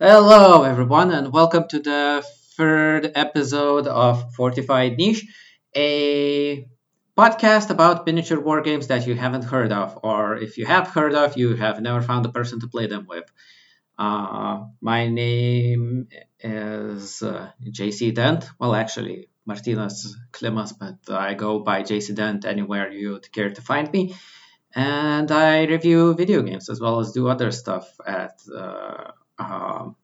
Hello, everyone, and welcome to the third episode of Fortified Niche, a podcast about miniature war games that you haven't heard of, or if you have heard of, you have never found a person to play them with. Uh, my name is uh, JC Dent. Well, actually, Martinez Klimas, but I go by JC Dent anywhere you'd care to find me. And I review video games as well as do other stuff at uh, um,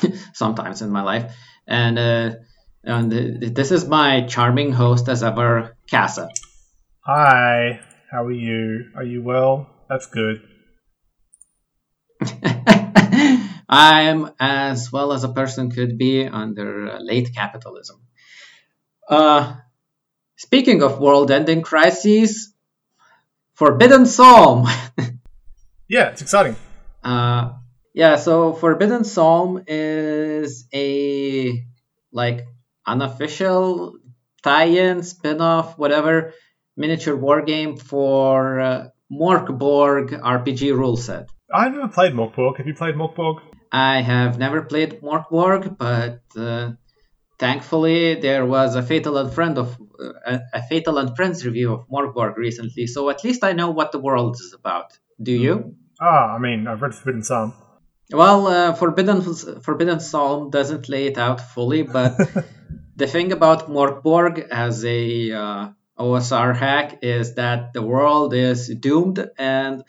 sometimes in my life. And uh, and this is my charming host as ever, Casa. Hi, how are you? Are you well? That's good. I'm as well as a person could be under late capitalism. Uh, speaking of world-ending crises, Forbidden Psalm. yeah, it's exciting. Uh, yeah, so Forbidden Psalm is a like unofficial tie-in, spin-off, whatever miniature war game for uh, Mörk Borg RPG rule set. I've never played Mörk Borg. Have you played Mörk Borg? I have never played Mörk Borg, but uh, thankfully there was a Fatal and Friend of uh, a Fatal and Friends review of Mörk Borg recently, so at least I know what the world is about. Do you? Ah, I mean, I've read Forbidden Psalm. Well, uh, Forbidden Forbidden Psalm doesn't lay it out fully, but the thing about Mörk Borg as a uh, OSR hack is that the world is doomed and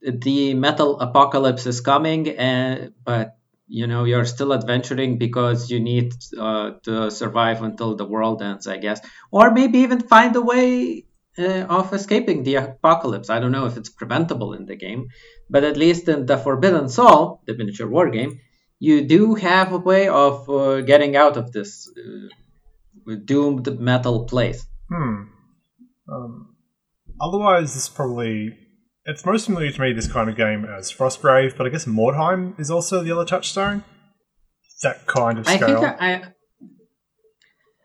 the metal apocalypse is coming, and but you know you're still adventuring because you need uh, to survive until the world ends, I guess, or maybe even find a way uh, of escaping the apocalypse. I don't know if it's preventable in the game, but at least in the Forbidden Psalm, the miniature war game, you do have a way of uh, getting out of this uh, doomed metal place. Hmm. Um, otherwise, this probably it's most familiar to me this kind of game as Frostgrave, but I guess Mordheim is also the other touchstone. That kind of scale. I think I,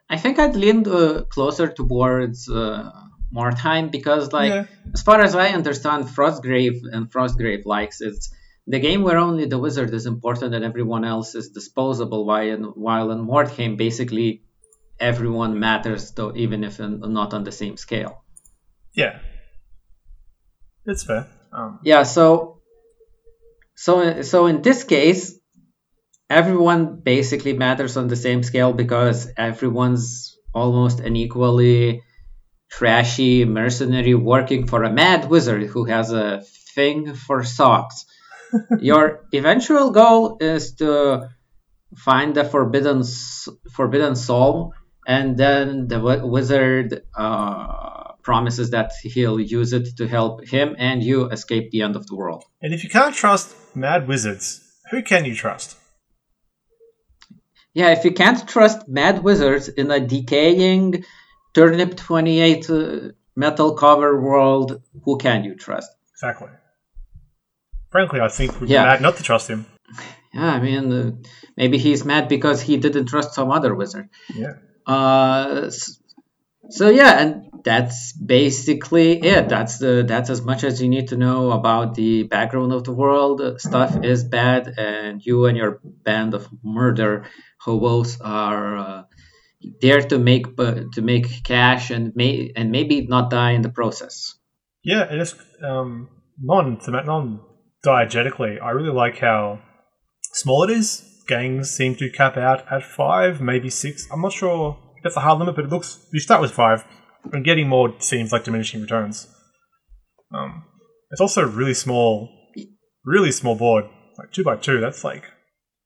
I think I'd lean uh, closer towards uh, Mordheim because, like, yeah. as far as I understand, Frostgrave and Frostgrave likes it's the game where only the wizard is important and everyone else is disposable. While in, while in Mordheim, basically everyone matters, though even if not on the same scale. Yeah, it's fair. Um, yeah. So, so so in this case, everyone basically matters on the same scale because everyone's almost an equally trashy mercenary working for a mad wizard who has a thing for socks. Your eventual goal is to find the forbidden forbidden psalm, and then the wizard uh, promises that he'll use it to help him and you escape the end of the world. And if you can't trust mad wizards, who can you trust? Yeah, if you can't trust mad wizards in a decaying Turnip 28 uh, metal cover world, who can you trust? Exactly. Frankly, I think we're yeah. mad not to trust him. Yeah, I mean, uh, maybe he's mad because he didn't trust some other wizard. Yeah. Uh, so yeah, and that's basically it. That's the that's as much as you need to know about the background of the world. Stuff is bad, and you and your band of murder hobos are uh, there to make to make cash and may and maybe not die in the process. Yeah, it is um, non non diegetically. I really like how small it is. Gangs seem to cap out at five, maybe six. I'm not sure that's a hard limit, but it looks you start with five, and getting more seems like diminishing returns. Um, it's also really small, really small board, like two by two. That's like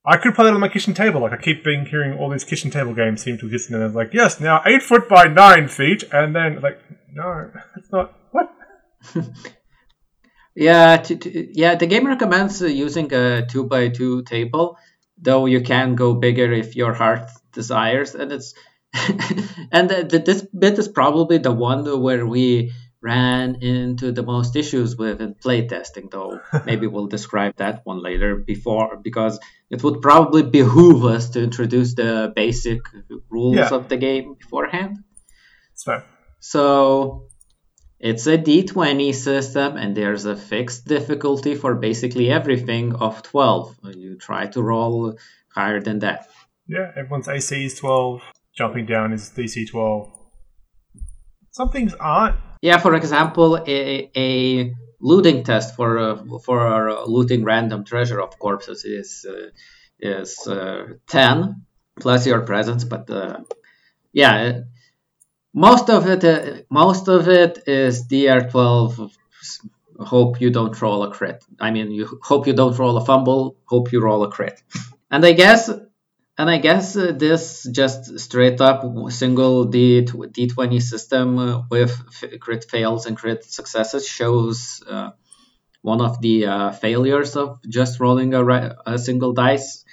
I could play that on my kitchen table. Like I keep being hearing all these kitchen table games seem to exist, and it's like, yes, now eight foot by nine feet, and then like, no, it's not. What? yeah, yeah. The game recommends uh, using a two by two table, though you can go bigger if your heart desires, and it's. and the, this bit is probably the one where we ran into the most issues with in playtesting, though maybe we'll describe that one later before because it would probably behoove us to introduce the basic rules yeah. of the game beforehand. Fair. So It's a d20 system, and there's a fixed difficulty for basically everything of 12. You try to roll higher than that. Yeah, everyone's AC is 12, jumping down is DC 12. Some things aren't. Yeah, for example, a, a looting test for uh, for uh, looting random treasure of corpses is uh, is uh, 10 plus your presence, but uh, yeah, most of it uh, most of it is DR12 hope you don't roll a crit. I mean, you hope you don't roll a fumble, hope you roll a crit. And I guess and I guess uh, this just straight up single D D20 system uh, with crit fails and crit successes shows uh, one of the uh, failures of just rolling a, a, single dice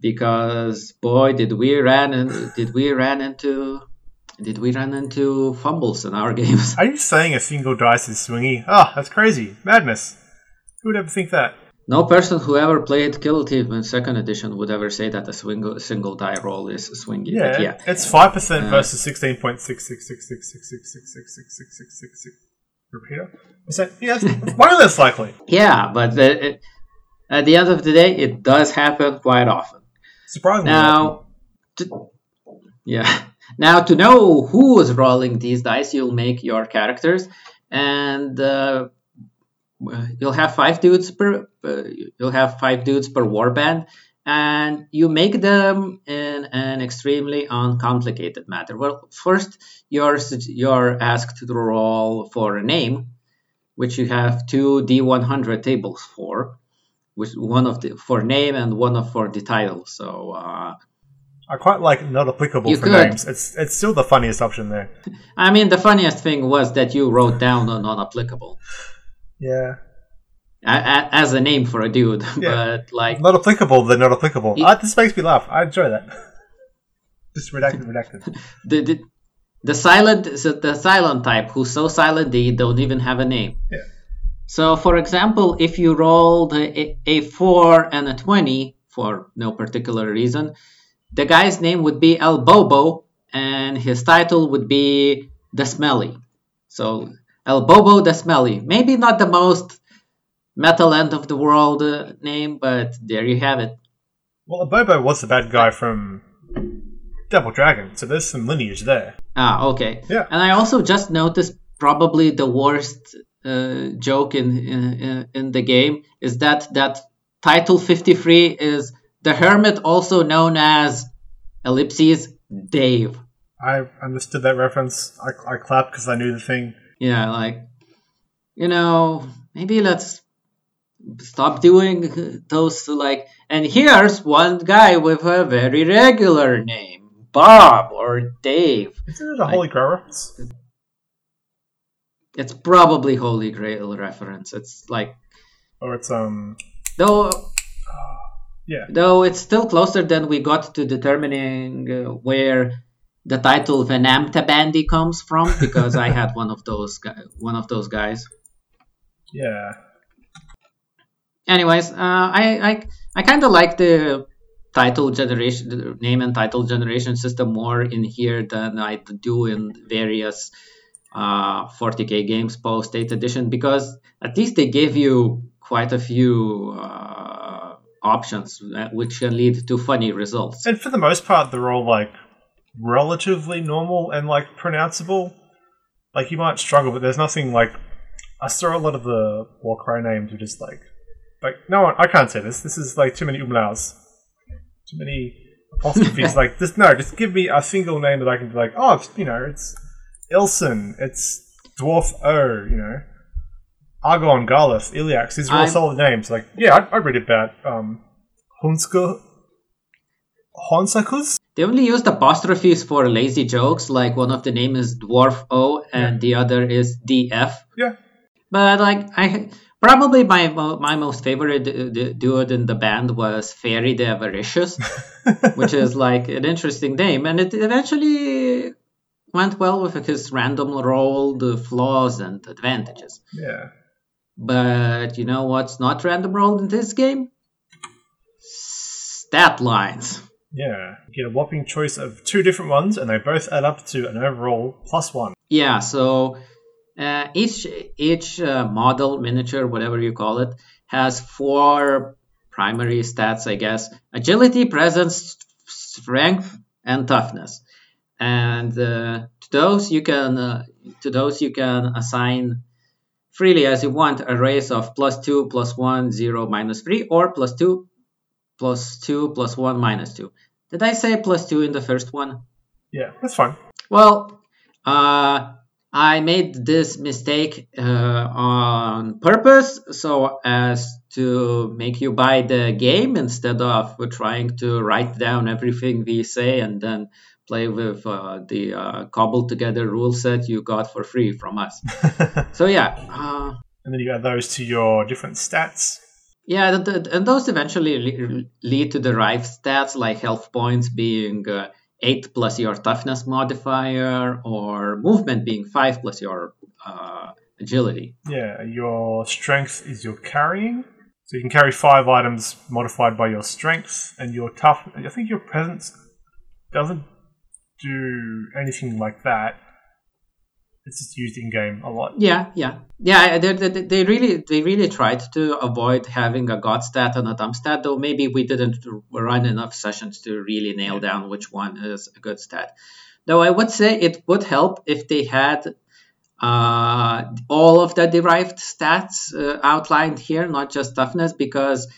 because boy did we ran in, did we ran into did we run into fumbles in our games. Are you saying a single dice is swingy? Oh, that's crazy. Madness. Who would ever think that? No person who ever played Kill Team in second edition would ever say that a single single die roll is swingy. Yeah, but yeah. it's five percent versus sixteen point six six six six six six six six six six six six six. Repeater. Percent. Yeah, it's way less likely. Yeah, but the, it, at the end of the day, it does happen quite often. Surprisingly. Now, to, yeah. Now to know who is rolling these dice, you'll make your characters, and uh, you'll have five dudes per uh, you'll have five dudes per warband and you make them in an extremely uncomplicated matter well first you're you're asked to roll for a name which you have two d100 tables for which one of the for name and one of for the title so uh, I quite like not applicable You for could. names. It's it's still the funniest option there. I mean, the funniest thing was that you wrote down a non-applicable Yeah. a- a- as a name for a dude, Yeah. but like Not applicable, they're not applicable. Ye- Ah, this makes me laugh. I enjoy that. Just redacted, redacted. the, the the silent so the silent type who's so silent they don't even have a name. Yeah. So, for example, if you rolled a, a four and a twenty for no particular reason, the guy's name would be El Bobo, and his title would be the Smelly. So, El Bobo the Smelly. Maybe not the most metal end of the world uh, name, but there you have it. Well, Bobo was the bad guy from Double Dragon, so there's some lineage there. Ah, okay. Yeah. And I also just noticed probably the worst uh, joke in, in in the game is that that title 53 is the hermit, also known as ellipses Dave. I understood that reference. I, I clapped because I knew the thing. Yeah, like you know, maybe let's stop doing those like. And here's one guy with a very regular name, Bob or Dave. Isn't it a Holy Grail reference? It's probably Holy Grail reference. It's like Or it's, um, though yeah. though it's still closer than we got to determining uh, where the title Venamta Bandy comes from because I had one of those gu- one of those guys. Yeah. Anyways, uh, I I, I kind of like the title generation, the name and title generation system more in here than I do in various uh, 40k games post 8th edition because at least they give you quite a few uh, options uh, which can lead to funny results. And for the most part, they're all, like, relatively normal and, like, pronounceable. Like, you might struggle, but there's nothing, like... I saw a lot of the Warcry names are just, like... Like, no, I can't say this. This is, like, too many umlauts. Too many apostrophes. like, just, no, just give me a single name that I can be like, oh, you know, it's Ilson, it's Dwarf O, you know, Argon, Garlith, Iliax. These are all I'm- solid names. Like, yeah, I, I read about um, Hunska, Honsakus. They only used apostrophes for lazy jokes, like one of the name is Dwarf O and the other is DF. Yeah, But like I probably my my most favorite uh, du- dude in the band was Fairy the Avaricious, which is like an interesting name, and it eventually went well with his random rolled flaws and advantages. yeah. But you know what's not random rolled in this game? Stat lines. Yeah, you get a whopping choice of two different ones, and they both add up to an overall plus one. Yeah, so uh, each each uh, model, miniature, whatever you call it, has four primary stats, I guess: agility, presence, strength, and toughness. And uh, to those you can uh, to those you can assign freely as you want arrays of plus two, plus one, zero, minus three, or plus two, plus two, plus one, minus two. Did I say plus two in the first one? Yeah, that's fine. Well, uh, I made this mistake uh, on purpose so as to make you buy the game instead of trying to write down everything we say and then play with uh, the uh, cobbled together rule set you got for free from us. so yeah. Uh, and then you add those to your different stats. Yeah, and those eventually lead to derived stats like health points being uh, 8 plus your toughness modifier or movement being 5 plus your uh, agility. Yeah, your strength is your carrying. So you can carry 5 items modified by your strength, and your tough. I think your presence doesn't do anything like that it's just used in game a lot. Yeah, yeah, yeah. They, they, they, really they really tried to avoid having a god stat and a dumb stat, though maybe we didn't run enough sessions to really nail down which one is a good stat. Though I would say it would help if they had uh, all of the derived stats uh, outlined here, not just toughness, because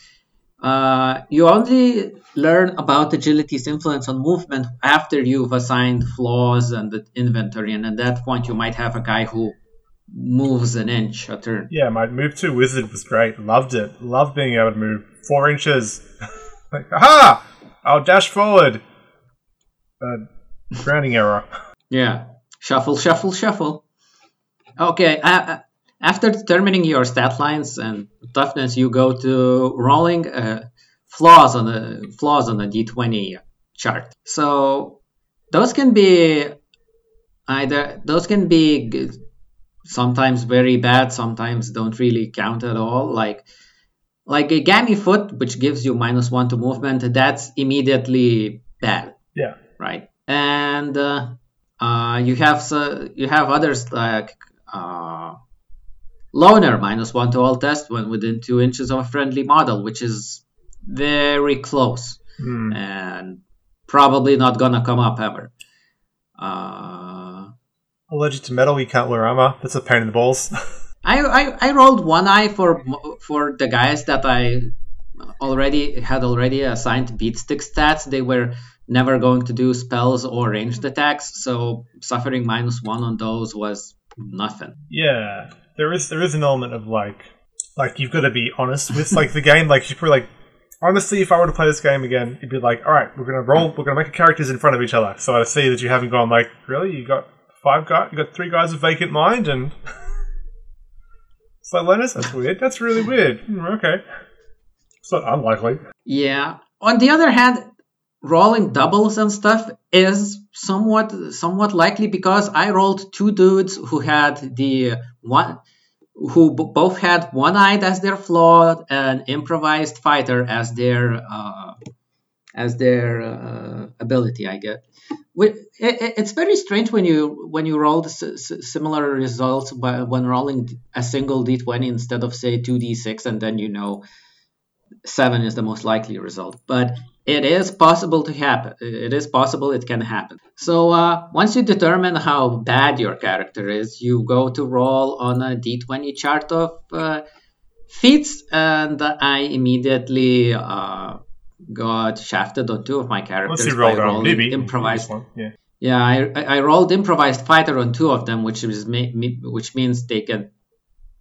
uh, you only learn about agility's influence on movement after you've assigned flaws and the inventory, and at that point you might have a guy who moves an inch a turn. Yeah, my move two wizard was great. Loved it. Loved being able to move four inches. like, aha! I'll dash forward. Uh, grounding error. Yeah. Shuffle, shuffle, shuffle. Okay. Uh, uh after determining your stat lines and toughness, you go to rolling uh, flaws on a flaws on a d20 chart. So those can be either those can be sometimes very bad, sometimes don't really count at all. Like like a gammy foot, which gives you minus one to movement, that's immediately bad. Yeah. Right. And uh, uh, you have so you have others like uh, Loner, minus one to all test when within two inches of a friendly model, which is very close mm. and probably not gonna come up ever. Uh, Allergic to metal, you can't wear armor. That's a pain in the balls. I, I, I rolled one eye for for the guys that I already had already assigned beat stick stats. They were never going to do spells or ranged attacks, so suffering minus one on those was nothing. Yeah, there is there is an element of like like you've got to be honest with like the game. Like you probably like honestly, if I were to play this game again, it'd be like, all right, we're gonna roll, we're gonna make characters in front of each other. So I see that you haven't gone like, really, you got five guys, you got three guys with vacant mind, and it's like that's weird. That's really weird. Mm, okay, it's not unlikely. Yeah. On the other hand, rolling doubles and stuff is somewhat somewhat likely because I rolled two dudes who had the one who b- both had one-eyed as their flaw and improvised fighter as their uh, as their uh, ability. I get. It, it, it's very strange when you when you roll s- similar results by, when rolling a single d20 instead of say two d6 and then you know seven is the most likely result. But it is possible to happen. It is possible it can happen. So uh, once you determine how bad your character is, you go to roll on a d20 chart of uh, feats, and I immediately uh, got shafted on two of my characters. You rolled on maybe improvised. One, Yeah. Yeah, I, I rolled improvised fighter on two of them, which is which means they can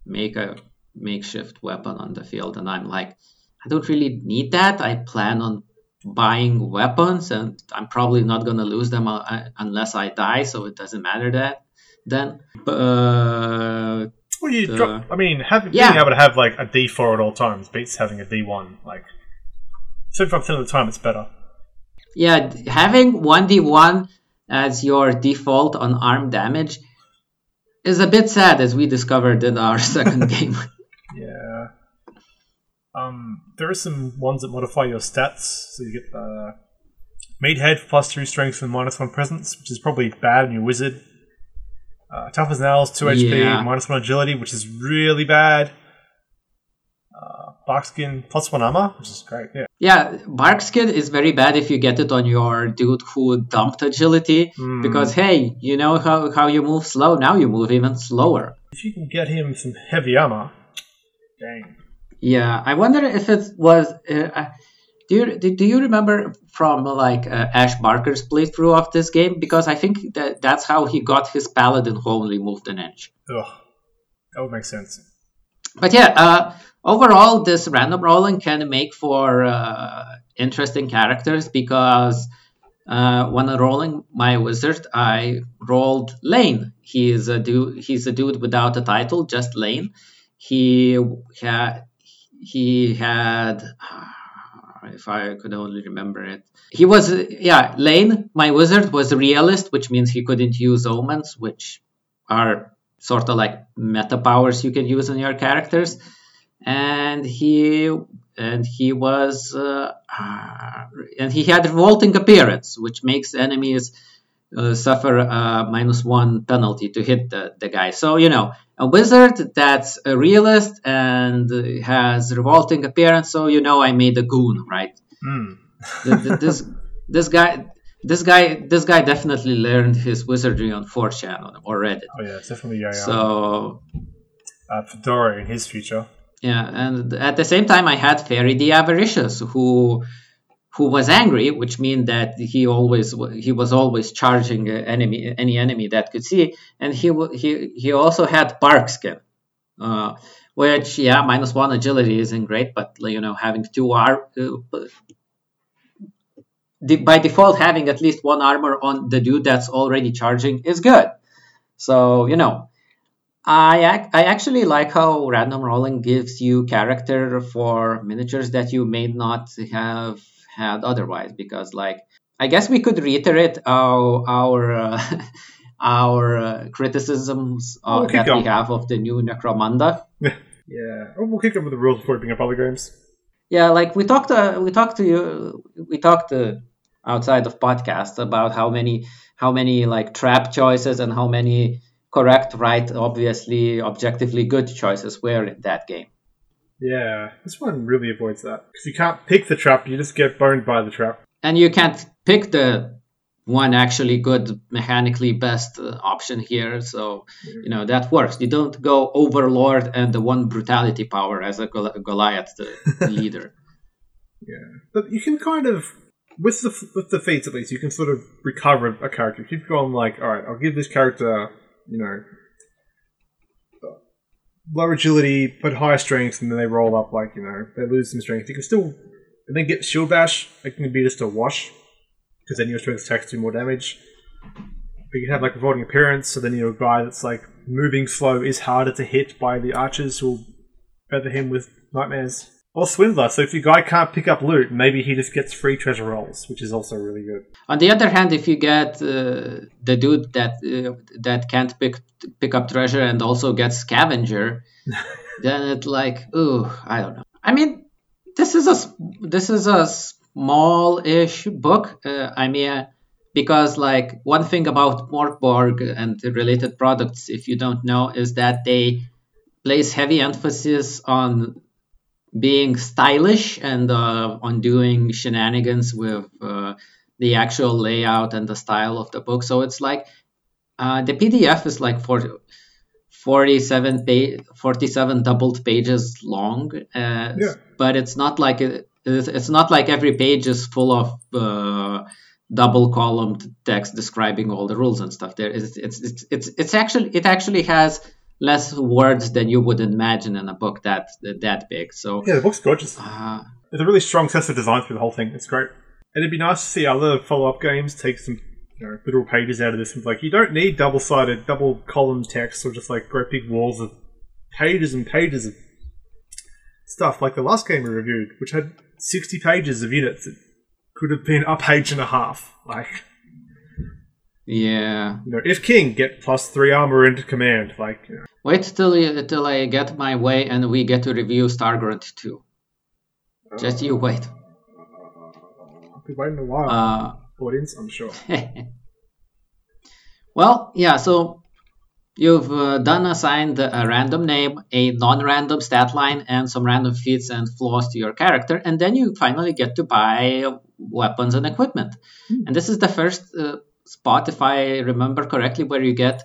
make a makeshift weapon on the field, and I'm like, I don't really need that. I plan on buying weapons, and I'm probably not gonna lose them uh, unless I die, so it doesn't matter that then. Uh, well, you the, I mean, having yeah. being able to have like a D4 at all times beats having a D1. Like, seventy-five percent of the time, it's better. Yeah, having one D1 as your default on arm damage is a bit sad, as we discovered in our second game. Yeah. Um, there are some ones that modify your stats, so you get the Meathead plus two strength and minus one presence, which is probably bad in your wizard. Uh, tough as nails, 2 HP, Yeah. minus 1 agility, which is really bad. Uh, Barkskin, plus 1 armor, which is great, yeah. Yeah, Barkskin is very bad if you get it on your dude who dumped agility. Hmm. Because hey, you know how, how you move slow, now you move even slower. If you can get him some heavy armor, dang. Yeah, I wonder if it was. Uh, uh, do you do, you remember from like uh, Ash Barker's playthrough of this game? Because I think that that's how he got his paladin only moved an inch. Ugh. That would make sense. But yeah, uh, overall, this random rolling can make for uh, interesting characters because uh, when rolling my wizard, I rolled Lane. He is a dude. He's a dude without a title, just Lane. He had he had. If I could only remember it, he was yeah Lane. My wizard was a realist, which means he couldn't use omens, which are sort of like meta powers you can use on your characters and he and he was uh, and he had a revolting appearance which makes enemies suffer a minus one penalty to hit the, the guy so you know a wizard that's a realist and has revolting appearance so you know i made a goon right th- this this guy this guy this guy definitely learned his wizardry on 4chan or Reddit. Oh, yeah, it's definitely yeah, yeah. So uh, Fedora in his future. yeah, and at the same time, I had Fairy the Avaricious, who who was angry, which means that he always he was always charging enemy any enemy that could see, and he he he also had Barkskin, uh, which yeah minus one agility isn't great, but you know having two ar- uh, by default having at least one armor on the dude that's already charging is good. So you know I ac- I actually like how random rolling gives you character for miniatures that you may not have had otherwise because like I guess we could reiterate our our uh, our uh, criticisms uh, We'll that we have of the new Necromunda. Yeah, we'll kick up with the rules before we bring up other games. Yeah, like we talked uh, we talked to you we talked uh, outside of podcast about how many how many like trap choices and how many correct, right, obviously objectively good choices were in that game. Yeah, this one really avoids that because you can't pick the trap; you just get burned by the trap. and you can't pick the one actually good mechanically best uh, option here so you know that works you don't go overlord and the one brutality power as a Gol- goliath the leader Yeah, but you can kind of with the with the feats at least you can sort of recover a character. keep you've like, all right, I'll give this character, you know, low agility but high strength, and then they roll up like you know they lose some strength. You can still and then get shield bash. It can be just a wash because then your strength attacks do more damage. But you can have like revolting appearance, so then your guy that's like moving slow is harder to hit by the archers who'll feather him with nightmares. Or Swindler, so if your guy can't pick up loot, maybe he just gets free treasure rolls, which is also really good. on the other hand if you get uh, the dude that uh, that can't pick pick up treasure and also gets scavenger then it's like ooh i don't know i mean this is a this is a small-ish book uh, i mean uh, because like one thing about Morkborg and related products if you don't know is that they place heavy emphasis on being stylish and uh, on doing shenanigans with uh, the actual layout and the style of the book. So it's like uh, the PDF is like for 47 pa- 47 doubled pages long, uh, Yeah. but it's not like it, it's it's not like every page is full of uh, double columned text describing all the rules and stuff. There is it's it's it's it's actually it actually has less words than you would imagine in a book that that big. So Yeah, the book's gorgeous. uh, There's a really strong sense of design through the whole thing. It's great. And it'd be nice to see other follow up games take some you know, literal pages out of this. And like, you don't need double sided, double column text or just like great big walls of pages and pages of stuff like the last game we reviewed, which had 60 pages of units. It could have been a page and a half. Like, yeah. you know, if king, get plus three armor into command. Like, you know, Wait till you, till I get my way and we get to review Stargrunt 2. Just you wait. I'll be waiting a while. Uh, Audience, I'm sure. well, yeah. So You've uh, done assigned a random name, a non-random stat line, and some random feats and flaws to your character, and then you finally get to buy weapons and equipment. Hmm. And this is the first uh, spot, if I remember correctly, where you get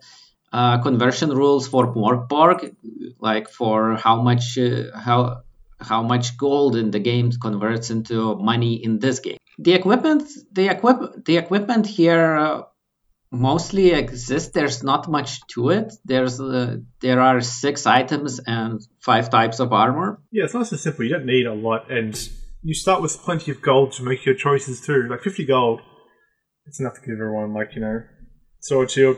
uh, conversion rules for Morkborg, like for how much uh, how how much gold in the game converts into money in this game. The equipment, the equip, the equipment here uh, mostly exists. There's not much to it. There's uh, there are six items and five types of armor. Yeah, it's nice and simple. You don't need a lot, and you start with plenty of gold to make your choices too. Like fifty gold, it's enough to give everyone like you know, sword, shield,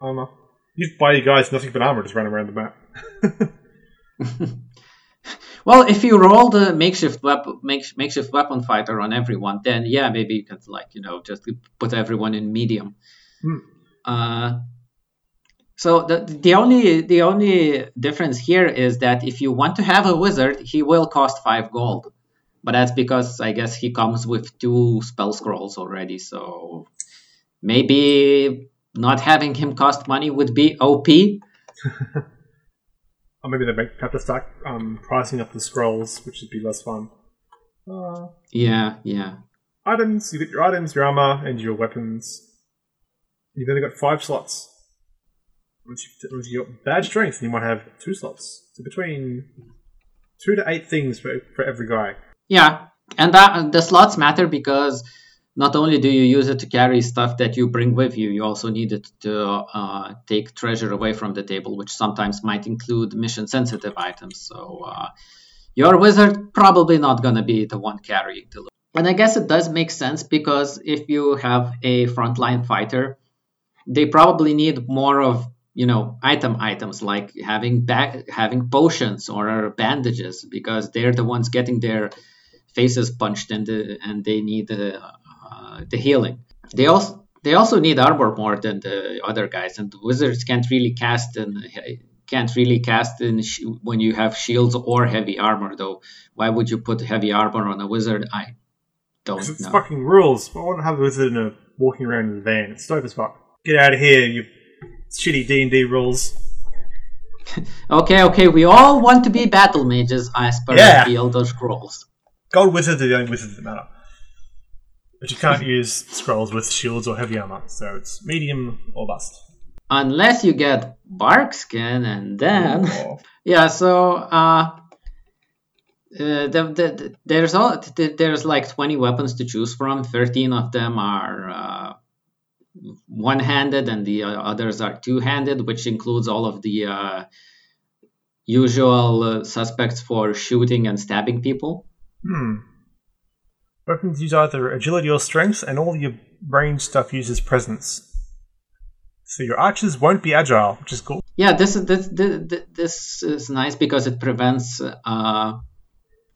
armor. You buy you guys nothing but armor, just run around the map. Well, if you roll the makeshift weapon, make, makeshift weapon fighter on everyone, then yeah, maybe you can like you know just put everyone in medium. Hmm. Uh, so the the only the only difference here is that if you want to have a wizard, he will cost five gold, but that's because I guess he comes with two spell scrolls already. So maybe not having him cost money would be OP. Or maybe they make, have to start um, pricing up the scrolls, which would be less fun. Uh, Yeah, yeah. items, you get your items, your armor, and your weapons. You've only got five slots. Once you've, you got bad strength, you might have two slots. So between two to eight things for, for every guy. Yeah, and that the slots matter because not only do you use it to carry stuff that you bring with you, you also need it to uh, take treasure away from the table, which sometimes might include mission-sensitive items. So uh, your wizard probably not gonna be the one carrying the loot. And I guess it does make sense because if you have a frontline fighter, they probably need more of you know item items like having back having potions or bandages because they're the ones getting their faces punched and the, and they need the uh, the healing. They also they also need armor more than the other guys, and the wizards can't really cast and can't really cast in sh- when you have shields or heavy armor. Though, why would you put heavy armor on a wizard? I don't it's know. fucking rules. I want to have a wizard in a walking around in a van. It's dope as fuck. Get out of here, you shitty D and D rules. Okay, okay, we all want to be battle mages as per Yeah. the Elder Scrolls. Gold wizards are the only wizards that matter. But you can't use scrolls with shields or heavy armor, so it's medium or bust. Unless you get bark skin, and then Or- yeah. So uh, uh the, the, the- there's all th- there's like 20 weapons to choose from. 13 of them are uh, one-handed, and the uh, others are two-handed, which includes all of the uh, usual uh, suspects for shooting and stabbing people. Hmm. Weapons use either agility or strength, and all your range stuff uses presence. So your archers won't be agile, which is cool. Yeah, this is this this, this is nice because it prevents uh,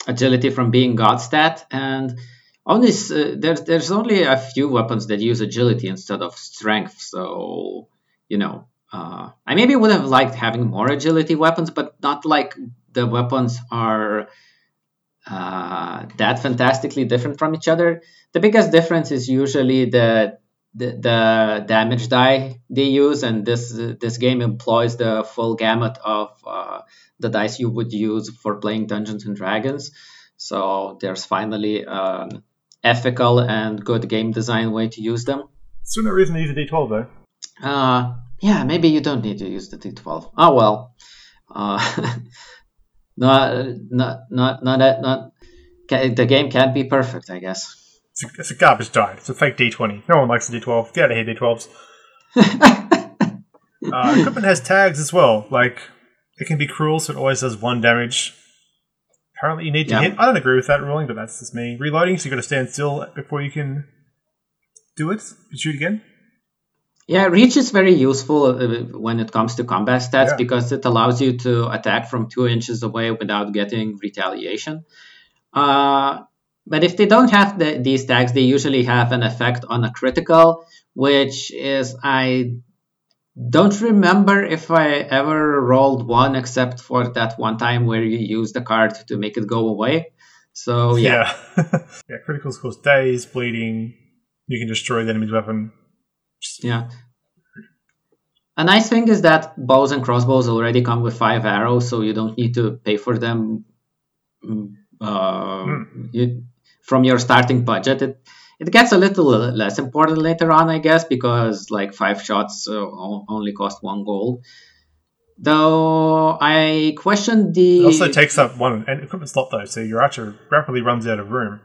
agility from being god stat, and only uh, there's there's only a few weapons that use agility instead of strength. So you know, uh, I maybe would have liked having more agility weapons, but not like the weapons are uh, that fantastically different from each other. The biggest difference is usually the the, the damage die they use, and this this game employs the full gamut of uh, the dice you would use for playing Dungeons and Dragons. So there's finally an ethical and good game design way to use them. Reason to use a D12 though. Uh, yeah, maybe you don't need to use the D12. Oh well. Uh, not, not, not, not, not, not. The game can't be perfect, I guess. It's a, it's a garbage die. It's a fake D20. No one likes a D12. Get out of here, D12s. uh, equipment has tags as well. Like, it can be cruel, so it always does one damage. Apparently, you need to Yeah. hit. I don't agree with that ruling, but that's just me. Reloading, so you got to stand still before you can do it. Shoot again. Yeah, reach is very useful uh, when it comes to combat stats Yeah. because it allows you to attack from two inches away without getting retaliation. Uh, but if they don't have the, these tags, they usually have an effect on a critical, which is I don't remember if I ever rolled one except for that one time where you use the card to make it go away. So yeah, Yeah. yeah, criticals cause daze, bleeding. You can destroy the enemy's weapon. Yeah. a nice thing is that bows and crossbows already come with five arrows, so you don't need to pay for them mm, uh, Hmm. you, from your starting budget. It it gets a little less important later on, I guess, because like five shots uh, only cost one gold. Though I question the It also takes up one an equipment slot though, so your archer rapidly runs out of room.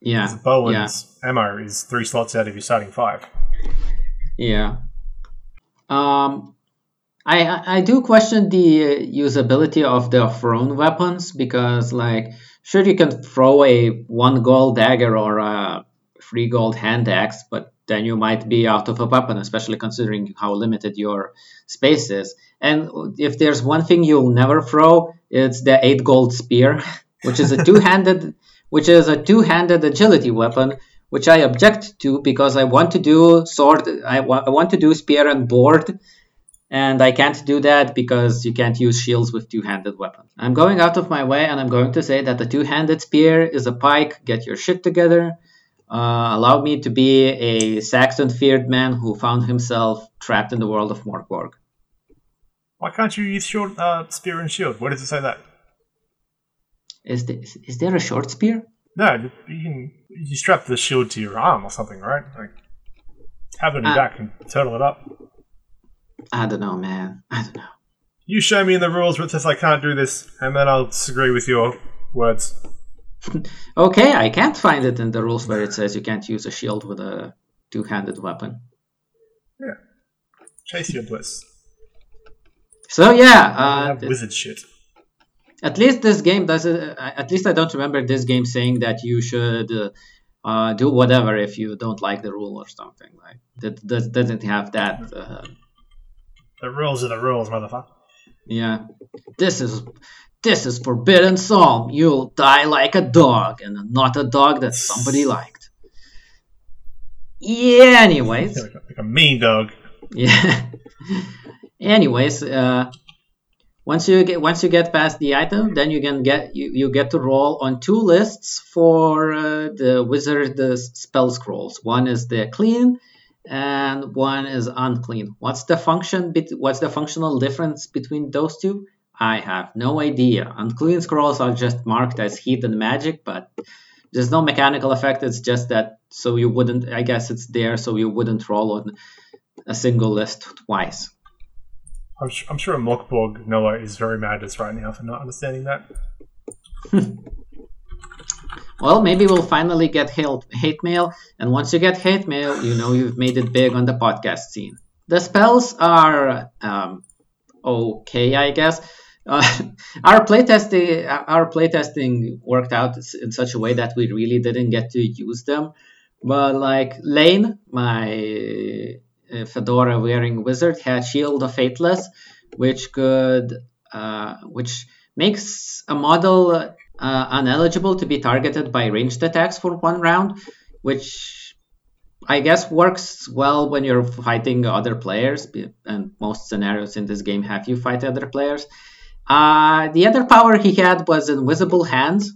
yeah The bow and yeah. ammo is three slots out of your starting five. Yeah. Um, I I do question the usability of the thrown weapons because, like, sure you can throw a one gold dagger or a three gold hand axe, but then you might be out of a weapon, especially considering how limited your space is. And if there's one thing you'll never throw, it's the eight gold spear, which is a two-handed, which is a two-handed agility weapon, which I object to because I want to do sword, I, wa- I want to do spear and board, and I can't do that because you can't use shields with two-handed weapons. I'm going out of my way, and I'm going to say that the two-handed spear is a pike. Get your shit together. Uh, allow me to be a Saxon fyrdman who found himself trapped in the world of Morkborg. Why can't you use short uh, spear and shield? Where does it say that? Is, there a short spear? No, you can you strap the shield to your arm or something, right? Like have it in your Uh, back and turtle it up. I don't know, man. I don't know. You show me in the rules where it says I can't do this, and then I'll disagree with your words. Okay, I can't find it in the rules where it says you can't use a shield with a two-handed weapon. Yeah. Chase your bliss. So yeah, I uh, have wizard shit. At least this game doesn't. uh, At least I don't remember this game saying that you should uh, uh, do whatever if you don't like the rule or something. Like that, that doesn't have that. Uh, The rules are the rules, motherfucker. yeah, this is this is forbidden psalm. You'll die like a dog, and not a dog that somebody liked. Yeah. Anyways. Like a, like a mean dog. Yeah. Anyways, uh, once you get once you get past the item, then you can get you, you get to roll on two lists for uh, the wizard the spell scrolls. One is the clean, and one is unclean. What's the function? What's the functional difference between those two? I have no idea. Unclean scrolls are just marked as hidden magic, but there's no mechanical effect. It's just that so you wouldn't. I guess it's there so you wouldn't roll on a single list twice. I'm, su- I'm sure Noah is very mad at us right now for not understanding that. Well, maybe we'll finally get hate, mail, and once you get hate mail, you know you've made it big on the podcast scene. The spells are um, okay, I guess. Uh, our playtesting, our playtesting worked out in such a way that we really didn't get to use them. But like Lane, my fedora wearing wizard, had Shield of Fateless, which could, uh, which makes a model uh, uneligible to be targeted by ranged attacks for one round, which I guess works well when you're fighting other players, and most scenarios in this game have you fight other players. Uh, the other power he had was Invisible Hands,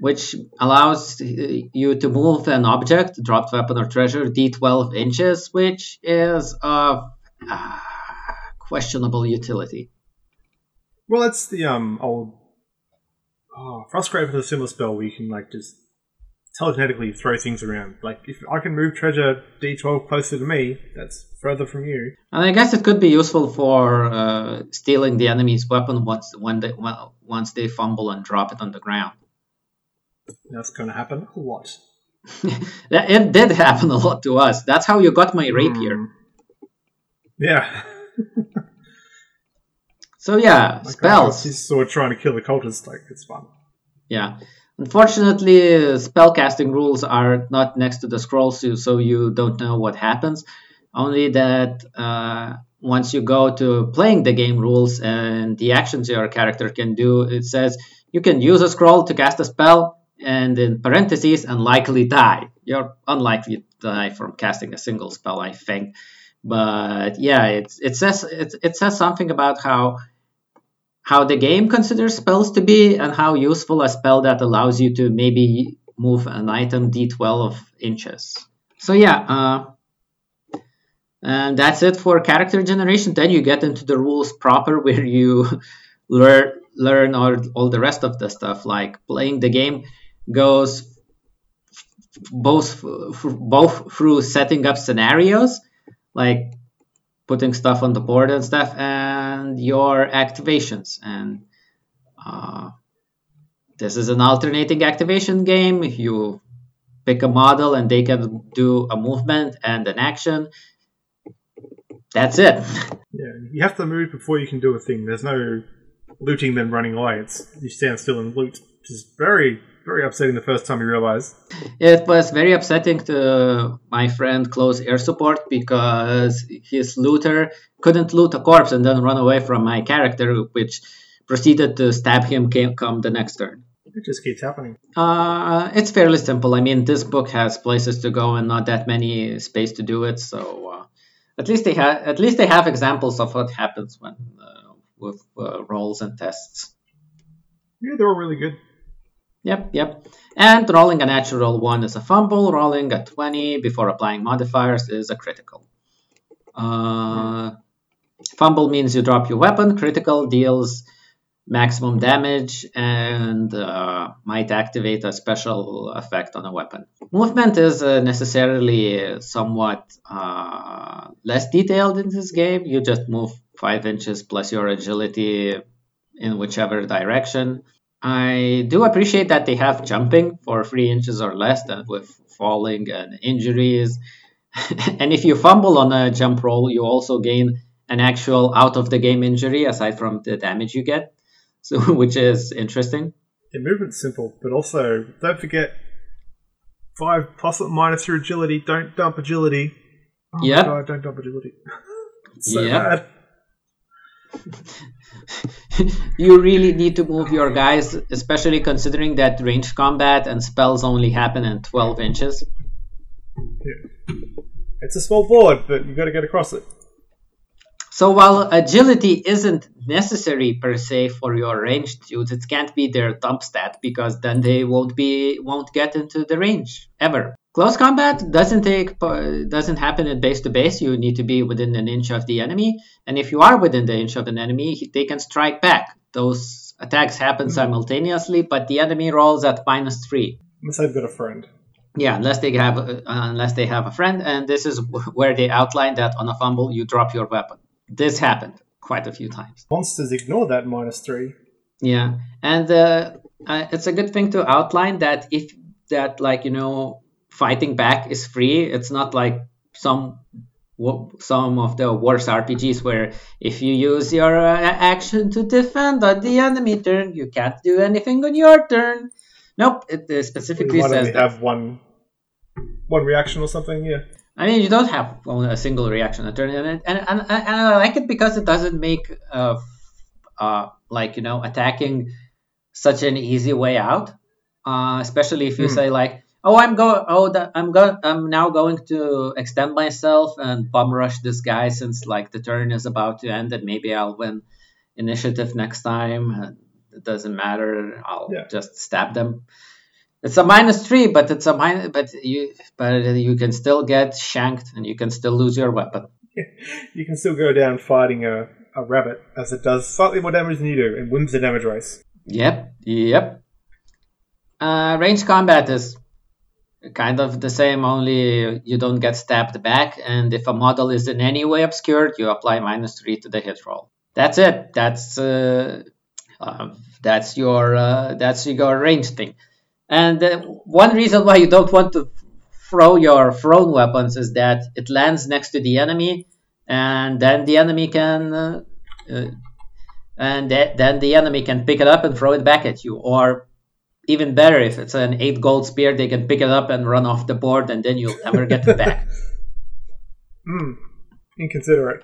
which allows you to move an object, dropped weapon or treasure, d12 inches, which is of uh, questionable utility. Well, that's the um old oh, Frostgrave is a similar spell where you can like just telekinetically throw things around. Like if I can move treasure D12 closer to me, that's further from you. And I guess it could be useful for uh, stealing the enemy's weapon once when they well, once they fumble and drop it on the ground. That's going to happen a lot. That- it did happen a lot to us. That's how you got my rapier. Mm. Yeah. So yeah, spells. He's sort of trying to kill the cultist. Like it's fun. Yeah. Unfortunately, spellcasting rules are not next to the scrolls, so- so you don't know what happens. Only that uh, once you go to playing the game rules and the actions your character can do, it says you can use a scroll to cast a spell, and in parentheses, unlikely die. You're unlikely to die from casting a single spell, I think. But yeah, it, it says it, it says something about how how the game considers spells to be and how useful a spell that allows you to maybe move an item d12 inches. So yeah, uh, And that's it for character generation. Then you get into the rules proper where you learn learn all, all the rest of the stuff like playing the game goes both both through setting up scenarios like putting stuff on the board and stuff and your activations. And uh, this is an alternating activation game. You pick a model and they can do a movement and an action that's it. Yeah you have to move before you can do a thing. There's no looting then running away it's you stand still and loot which is very very upsetting the first time you realize. It was very upsetting to my friend close air support because his looter couldn't loot a corpse and then run away from my character, which proceeded to stab him come the next turn. It just keeps happening. Uh, it's fairly simple. I mean, this book has places to go and not that many space to do it, so uh, at least they have at least they have examples of what happens when uh, with uh, rolls and tests. Yeah, they're all really good. Yep, yep. And rolling a natural 1 is a fumble, rolling a 20 before applying modifiers is a critical. Uh, fumble means you drop your weapon, critical deals maximum damage and uh, might activate a special effect on a weapon. Movement is uh, necessarily somewhat uh, less detailed in this game. You just move 5 inches plus your agility in whichever direction. I do appreciate that they have jumping for three inches or less than with falling and injuries. and if you fumble on a jump roll, you also gain an actual out of the game injury aside from the damage you get, so which is interesting. The movement's simple, but also don't forget five plus or minus your agility. Don't dump agility. Oh yep. God, don't dump agility. so yep. bad. you really need to move your guys, especially considering that range combat and spells only happen in 12 inches. Yeah. It's a small board, but you got to get across it. So while agility isn't necessary per se for your ranged dudes, it can't be their dump stat because then they won't be won't get into the range ever. Close combat doesn't take doesn't happen at base to base. You need to be within an inch of the enemy, and if you are within the inch of an enemy, they can strike back. Those attacks happen mm-hmm. simultaneously, but the enemy rolls at minus three. Unless I've got a friend. Yeah, unless they have uh, unless they have a friend, and this is where they outline that on a fumble you drop your weapon. This happened quite a few times. Monsters ignore that minus three. Yeah, and uh, uh, it's a good thing to outline that if that like you know fighting back is free. It's not like some some of the worst RPGs where if you use your uh, action to defend on the enemy turn, you can't do anything on your turn. Nope, it uh, specifically says only have one one reaction or something. Yeah. I mean, you don't have a single reaction a turn, and and, and, and I like it because it doesn't make uh, uh like you know attacking such an easy way out. Uh, especially if you mm. say like oh i'm go oh that i'm go i'm now going to extend myself and bum rush this guy since like the turn is about to end and maybe i'll win initiative next time it doesn't matter. I'll yeah. just stab them. It's a minus three but it's a minus but you but you can still get shanked and you can still lose your weapon. You can still go down fighting a, a rabbit as it does slightly more damage than you do and wins the damage race. Yep yep. Uh, range combat is kind of the same, only you don't get stabbed back. And if a model is in any way obscured, you apply minus three to the hit roll. That's it. That's uh, uh, that's your uh, that's your range thing. And one reason why you don't want to throw your thrown weapons is that it lands next to the enemy, and then the enemy can. Uh, uh, and th- then the enemy can pick it up and throw it back at you, or even better. If it's an eight gold spear they can pick it up and run off the board and then you'll never get it back. Hmm. inconsiderate.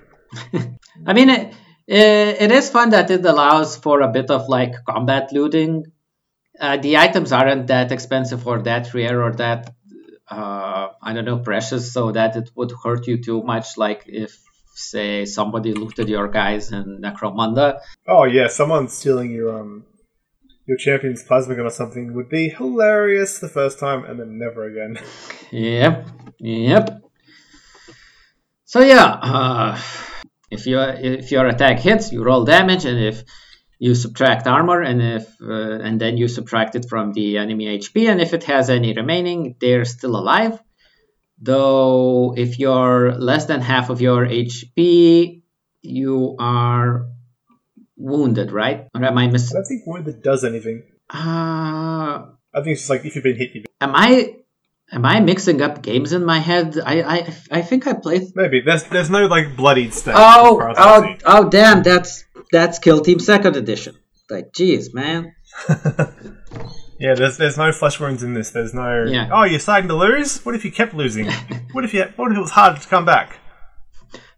I mean it, it is fun that it allows for a bit of like combat looting. Uh, the items aren't that expensive or that rare or that uh, i don't know precious so that it would hurt you too much like if say somebody looted your guys in necromunda. Oh yeah someone's stealing your um your champion's plasma gun or something would be hilarious the first time and then never again. yep, yep. So yeah, uh, if you if your attack hits, you roll damage, and if you subtract armor, and if uh, and then you subtract it from the enemy HP, and if it has any remaining, they're still alive. Though if you're less than half of your HP, you are wounded, right? Or am I I don't think wounded does anything. Uh, I think it's just like if you've been hit, you've been... am I am I mixing up games in my head? I I, I think I played. maybe there's there's no like bloodied state. Oh as far as I oh oh! Damn, that's that's Kill Team Second Edition. Like, jeez, man. yeah, there's there's no flesh wounds in this. There's no. Yeah. Oh, you're starting to lose. What if you kept losing? what if you? What if it was hard to come back?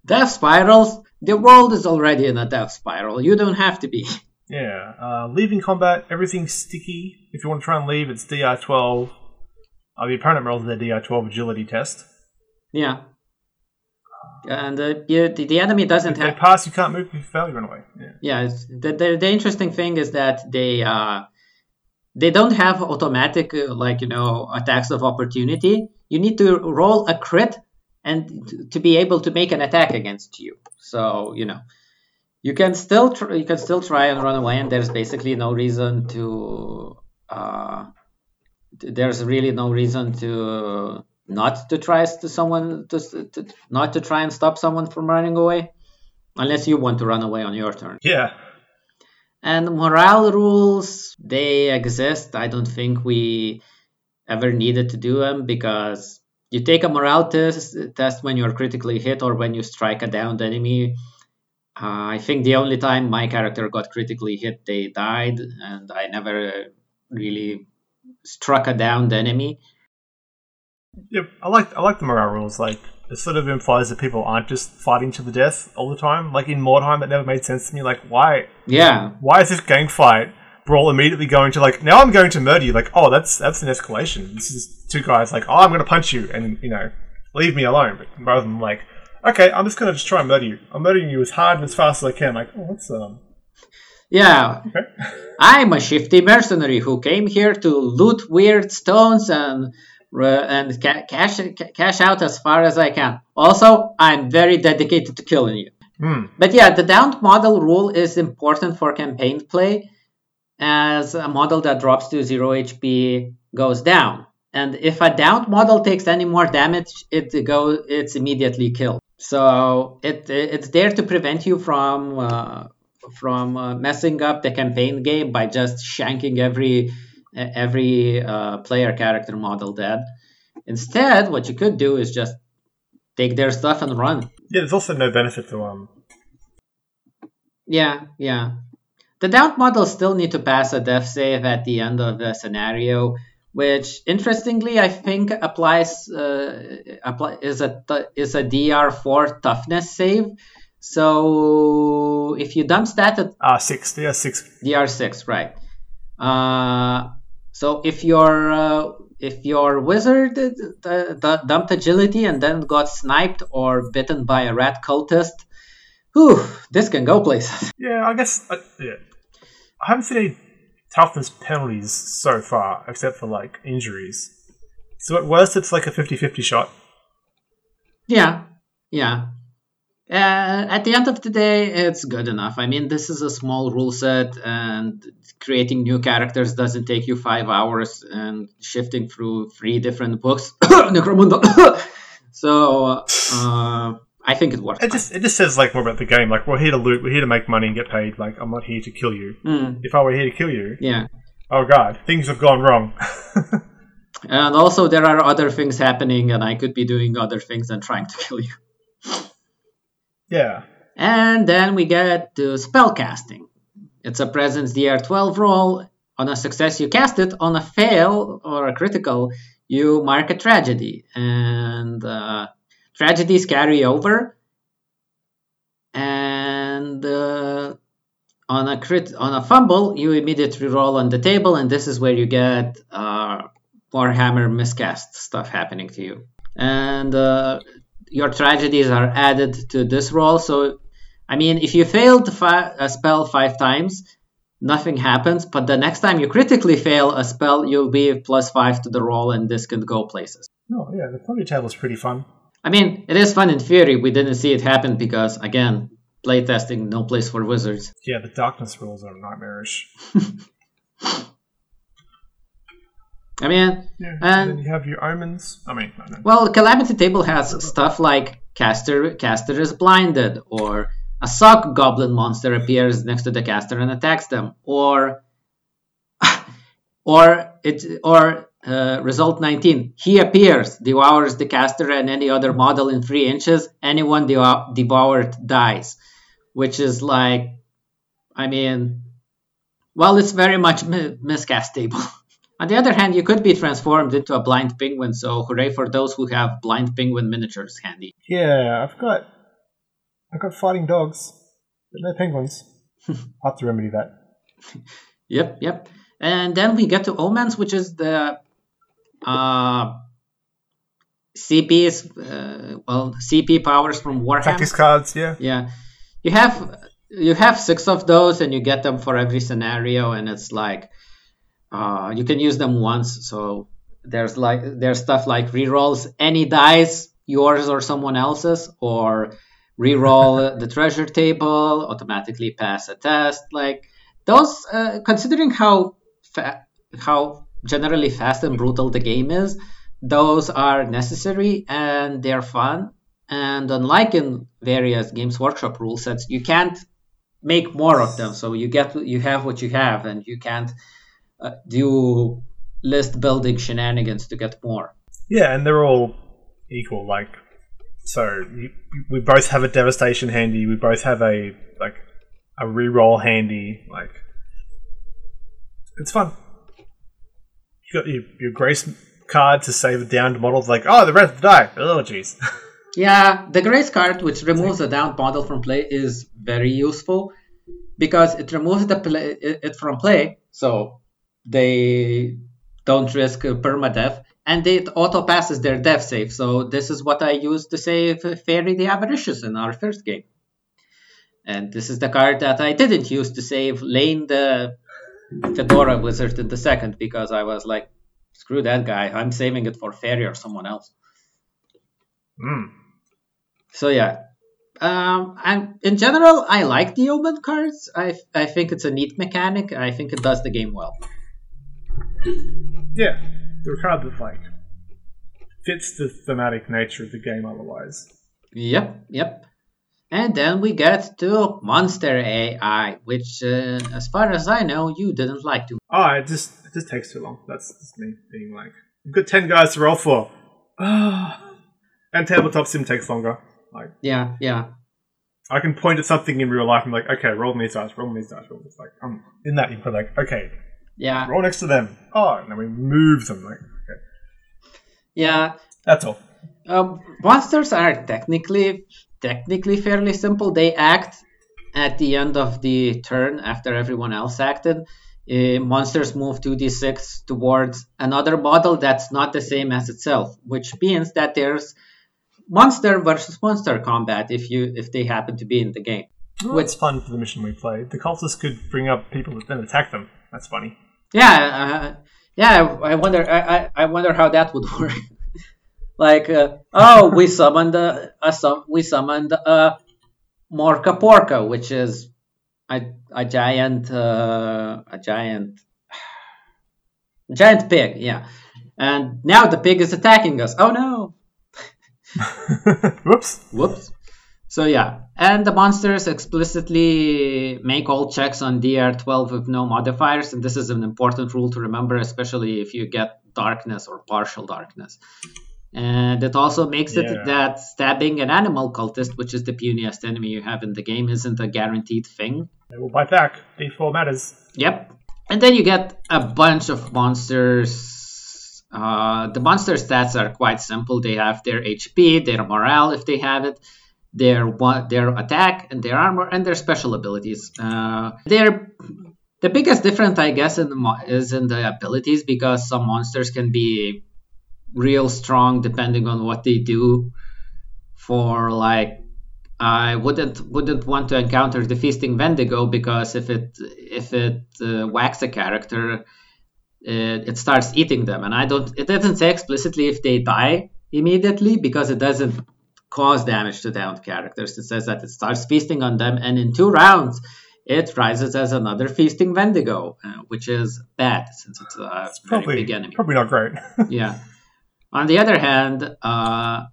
Death spirals. The world is already in a death spiral. You don't have to be. Yeah. Uh, leaving combat, everything's sticky. If you want to try and leave, it's DR12. Uh, the opponent rolls their DR12 agility test. Yeah. And uh, you, the, the enemy doesn't If they pass, you can't move. You fail, you run away. Yeah. Yeah, it's, the, the the interesting thing is that they uh they don't have automatic uh, like you know attacks of opportunity. You need to roll a crit and to be able to make an attack against you. So you know you can still tr- you can still try and run away, and there's basically no reason to uh th- there's really no reason to not to try to someone to, to not to try and stop someone from running away unless you want to run away on your turn. Yeah. And morale rules, they exist. I don't think we ever needed to do them because you take a morale test, test when you're critically hit or when you strike a downed enemy. Uh, I think the only time my character got critically hit, they died, and I never really struck a downed enemy. Yeah, I like I like the morale rules. Like it sort of implies that people aren't just fighting to the death all the time. Like in Mordheim, that never made sense to me. Like why Yeah, why is this gang fight brawl immediately going to like now I'm going to murder you? Like oh that's that's an escalation. This is two guys like oh I'm going to punch you and you know leave me alone. But rather than like okay I'm just going to just try and murder you. I'm murdering you as hard and as fast as I can. Like oh that's um yeah. I'm a shifty mercenary who came here to loot weird stones and uh, and ca- cash ca- cash out as far as I can. Also, I'm very dedicated to killing you. Hmm. But yeah, the downed model rule is important for campaign play, as a model that drops to zero HP goes down. And if a downed model takes any more damage, it go it's immediately killed. So it it's there to prevent you from uh, from uh, messing up the campaign game by just shanking every every uh, player character model dead. Instead, what you could do is just take their stuff and run. Yeah, there's also no benefit to um Yeah, yeah. The downed models still need to pass a death save at the end of the scenario, which interestingly I think applies uh, apply, is a is a DR4 toughness save. So if you dump stat at ah six yeah six DR6, right? Uh, so if your uh, if your wizard uh, dumped agility and then got sniped or bitten by a rat cultist, whew, this can go places. Yeah, I guess. Uh, yeah, I haven't seen any toughness penalties so far, except for like injuries. So at worst, it's like a 50-50 shot. Yeah, yeah. Uh, at the end of the day, it's good enough. I mean, this is a small rule set, and creating new characters doesn't take you five hours, and shifting through three different books, so, uh, I think it works. It just it just says like more about the game. Like we're here to loot, we're here to make money and get paid. Like I'm not here to kill you. Mm, If I were here to kill you, yeah. oh god, things have gone wrong. And also, there are other things happening, and I could be doing other things than trying to kill you. yeah, And then we get to spellcasting. It's a presence DR12 roll. On a success, you cast it. On a fail or a critical, you mark a tragedy. And uh, tragedies carry over. And uh, on a crit, on a fumble, you immediately roll on the table, and this is where you get uh, Warhammer miscast stuff happening to you. And uh, your tragedies are added to this roll. So, I mean, if you fail to fi- a spell five times, nothing happens. But the next time you critically fail a spell, you'll be plus five to the roll, and this can go places. no, yeah, the party table is pretty fun. I mean, it is fun in theory. We didn't see it happen because, again, playtesting, no place for wizards. Yeah, the darkness rules are nightmarish. I mean, Yeah, and, And- you have your omens. I mean, I well, Calamity Table has stuff like caster caster is blinded, or a sock goblin monster appears next to the caster and attacks them, or or it or uh, result 19 he appears devours the caster and any other model in three inches anyone devour- devoured dies which is like i mean well it's very much mi- miscastable on the other hand you could be transformed into a blind penguin so hooray for those who have blind penguin miniatures handy Yeah, I've got I've got fighting dogs, but no penguins. I'll have to remedy that. Yep, yep. And then we get to Omens, which is the uh, CP's uh, well CP powers from Warhammer. Tactics cards, yeah. Yeah, you have you have six of those, and you get them for every scenario, and it's like uh, you can use them once. So there's like there's stuff like rerolls any dice, yours or someone else's, or reroll the treasure table, automatically pass a test. Like those, uh, considering how fa- how generally fast and brutal the game is, those are necessary and they're fun. And unlike in various Games Workshop rule sets, you can't make more of them. So you get you have what you have, and you can't uh, do list building shenanigans to get more. Yeah, and they're all equal. Like, so you, we both have a devastation handy. We both have a like a reroll handy. Like, it's fun. Got your, your grace card to save a downed model. Like, oh, the rest of the die. Oh, jeez. Yeah, the Grace card, which removes a downed model from play, is very useful because it removes the play, it from play, so they don't risk permadeath, and it auto passes their death save. So this is what I used to save Fairy the Avaricious in our first game, and this is the card that I didn't use to save Lane the Fedora Wizard in the second because I was like, screw that guy, I'm saving it for Fairy or someone else. Mm. So yeah, um, and in general, I like the omen cards. I I think it's a neat mechanic. I think it does the game well. Yeah, they're that like fits the thematic nature of the game. Otherwise, Yep, yep. And then we get to Monster AI, which, uh, as far as I know, you didn't like to. oh, it just it just takes too long. That's just me being like, we've got ten guys to roll for. And tabletop sim takes longer. Like, Yeah, yeah. I can point at something in real life and be like, okay, roll these dice, roll these dice, roll this. Like, I'm in that. You put like, okay, Yeah, roll next to them. Oh, and then we move them. Like, okay, yeah. that's all. Um, monsters are technically technically fairly simple. They act at the end of the turn after everyone else acted. Uh, monsters move 2d6 towards another model that's not the same as itself, which means that there's monster versus monster combat if you if they happen to be in the game. Well, it's fun for the mission we played. The cultists could bring up people that then attack them. That's funny. Yeah, uh, yeah. I I wonder. I, I wonder how that would work. Like, uh, oh, we summoned a, a sum, we summoned a Morca Porca, which is a a giant uh, a giant giant pig. Yeah, and now the pig is attacking us. Oh no! Whoops. Whoops. So yeah, and the monsters explicitly make all checks on DR12 with no modifiers, and this is an important rule to remember, especially if you get darkness or partial darkness. And it also makes Yeah. it that stabbing an animal cultist, which is the puniest enemy you have in the game, isn't a guaranteed thing. They will bite back. D4 matters. Yep. And then you get a bunch of monsters. Uh, the monster stats are quite simple. They have their HP, their morale if they have it, their one, their attack and their armor, and their special abilities. Uh, they're the biggest difference, I guess, in the mo- is in the abilities because some monsters can be real strong depending on what they do. For like I wouldn't wouldn't want to encounter the feasting Wendigo because if it if it uh, whacks a character, it, it starts eating them, and I don't. It doesn't say explicitly if they die, immediately because it doesn't cause damage to downed characters. It says that it starts feasting on them, and in two rounds, it rises as another feasting Wendigo, uh, which is bad since it's a It's very probably big enemy. probably not great. yeah. On the other hand, uh,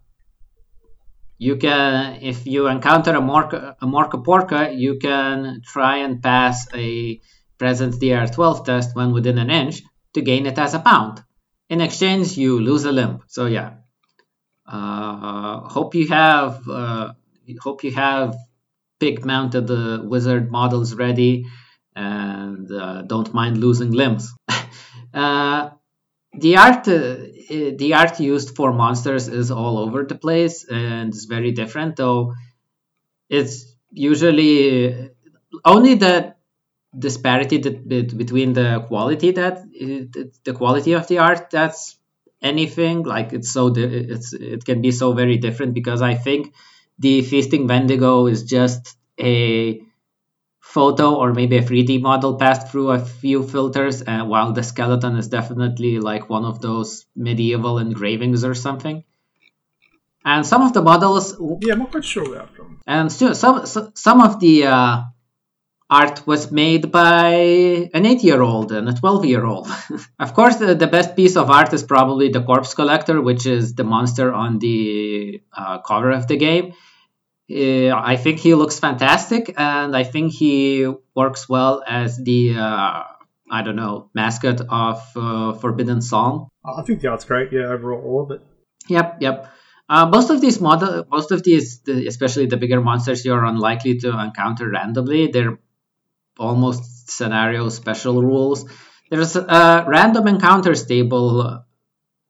you can, if you encounter a Morka, a Morka Porka, you can try and pass a Presence DR12 test when within an inch to gain it as a pound. In exchange, you lose a limb. So yeah. Uh, hope you have uh, hope you have pig mounted uh, wizard models ready and uh, don't mind losing limbs. uh, the art uh, the art used for monsters is all over the place and it's very different though it's usually only the disparity that, bet- between the quality that the quality of the art that's anything like it's so it's it can be so very different because i think the feasting wendigo is just a photo or maybe a 3D model passed through a few filters, uh, while the skeleton is definitely like one of those medieval engravings or something. And some of the models, yeah, I'm not quite sure where from. and still some so- some of the uh, art was made by an eight-year-old and a twelve-year-old. of course, the, the best piece of art is probably the corpse collector, which is the monster on the uh, cover of the game. Uh, I think he looks fantastic, and I think he works well as the uh, I don't know mascot of uh, Forbidden Psalm. I think the art's great. Yeah, overall, all of it. Yep, yep. Uh, most of these model, most of these, especially the bigger monsters, you are unlikely to encounter randomly. They're almost scenario special rules. There's a random encounters table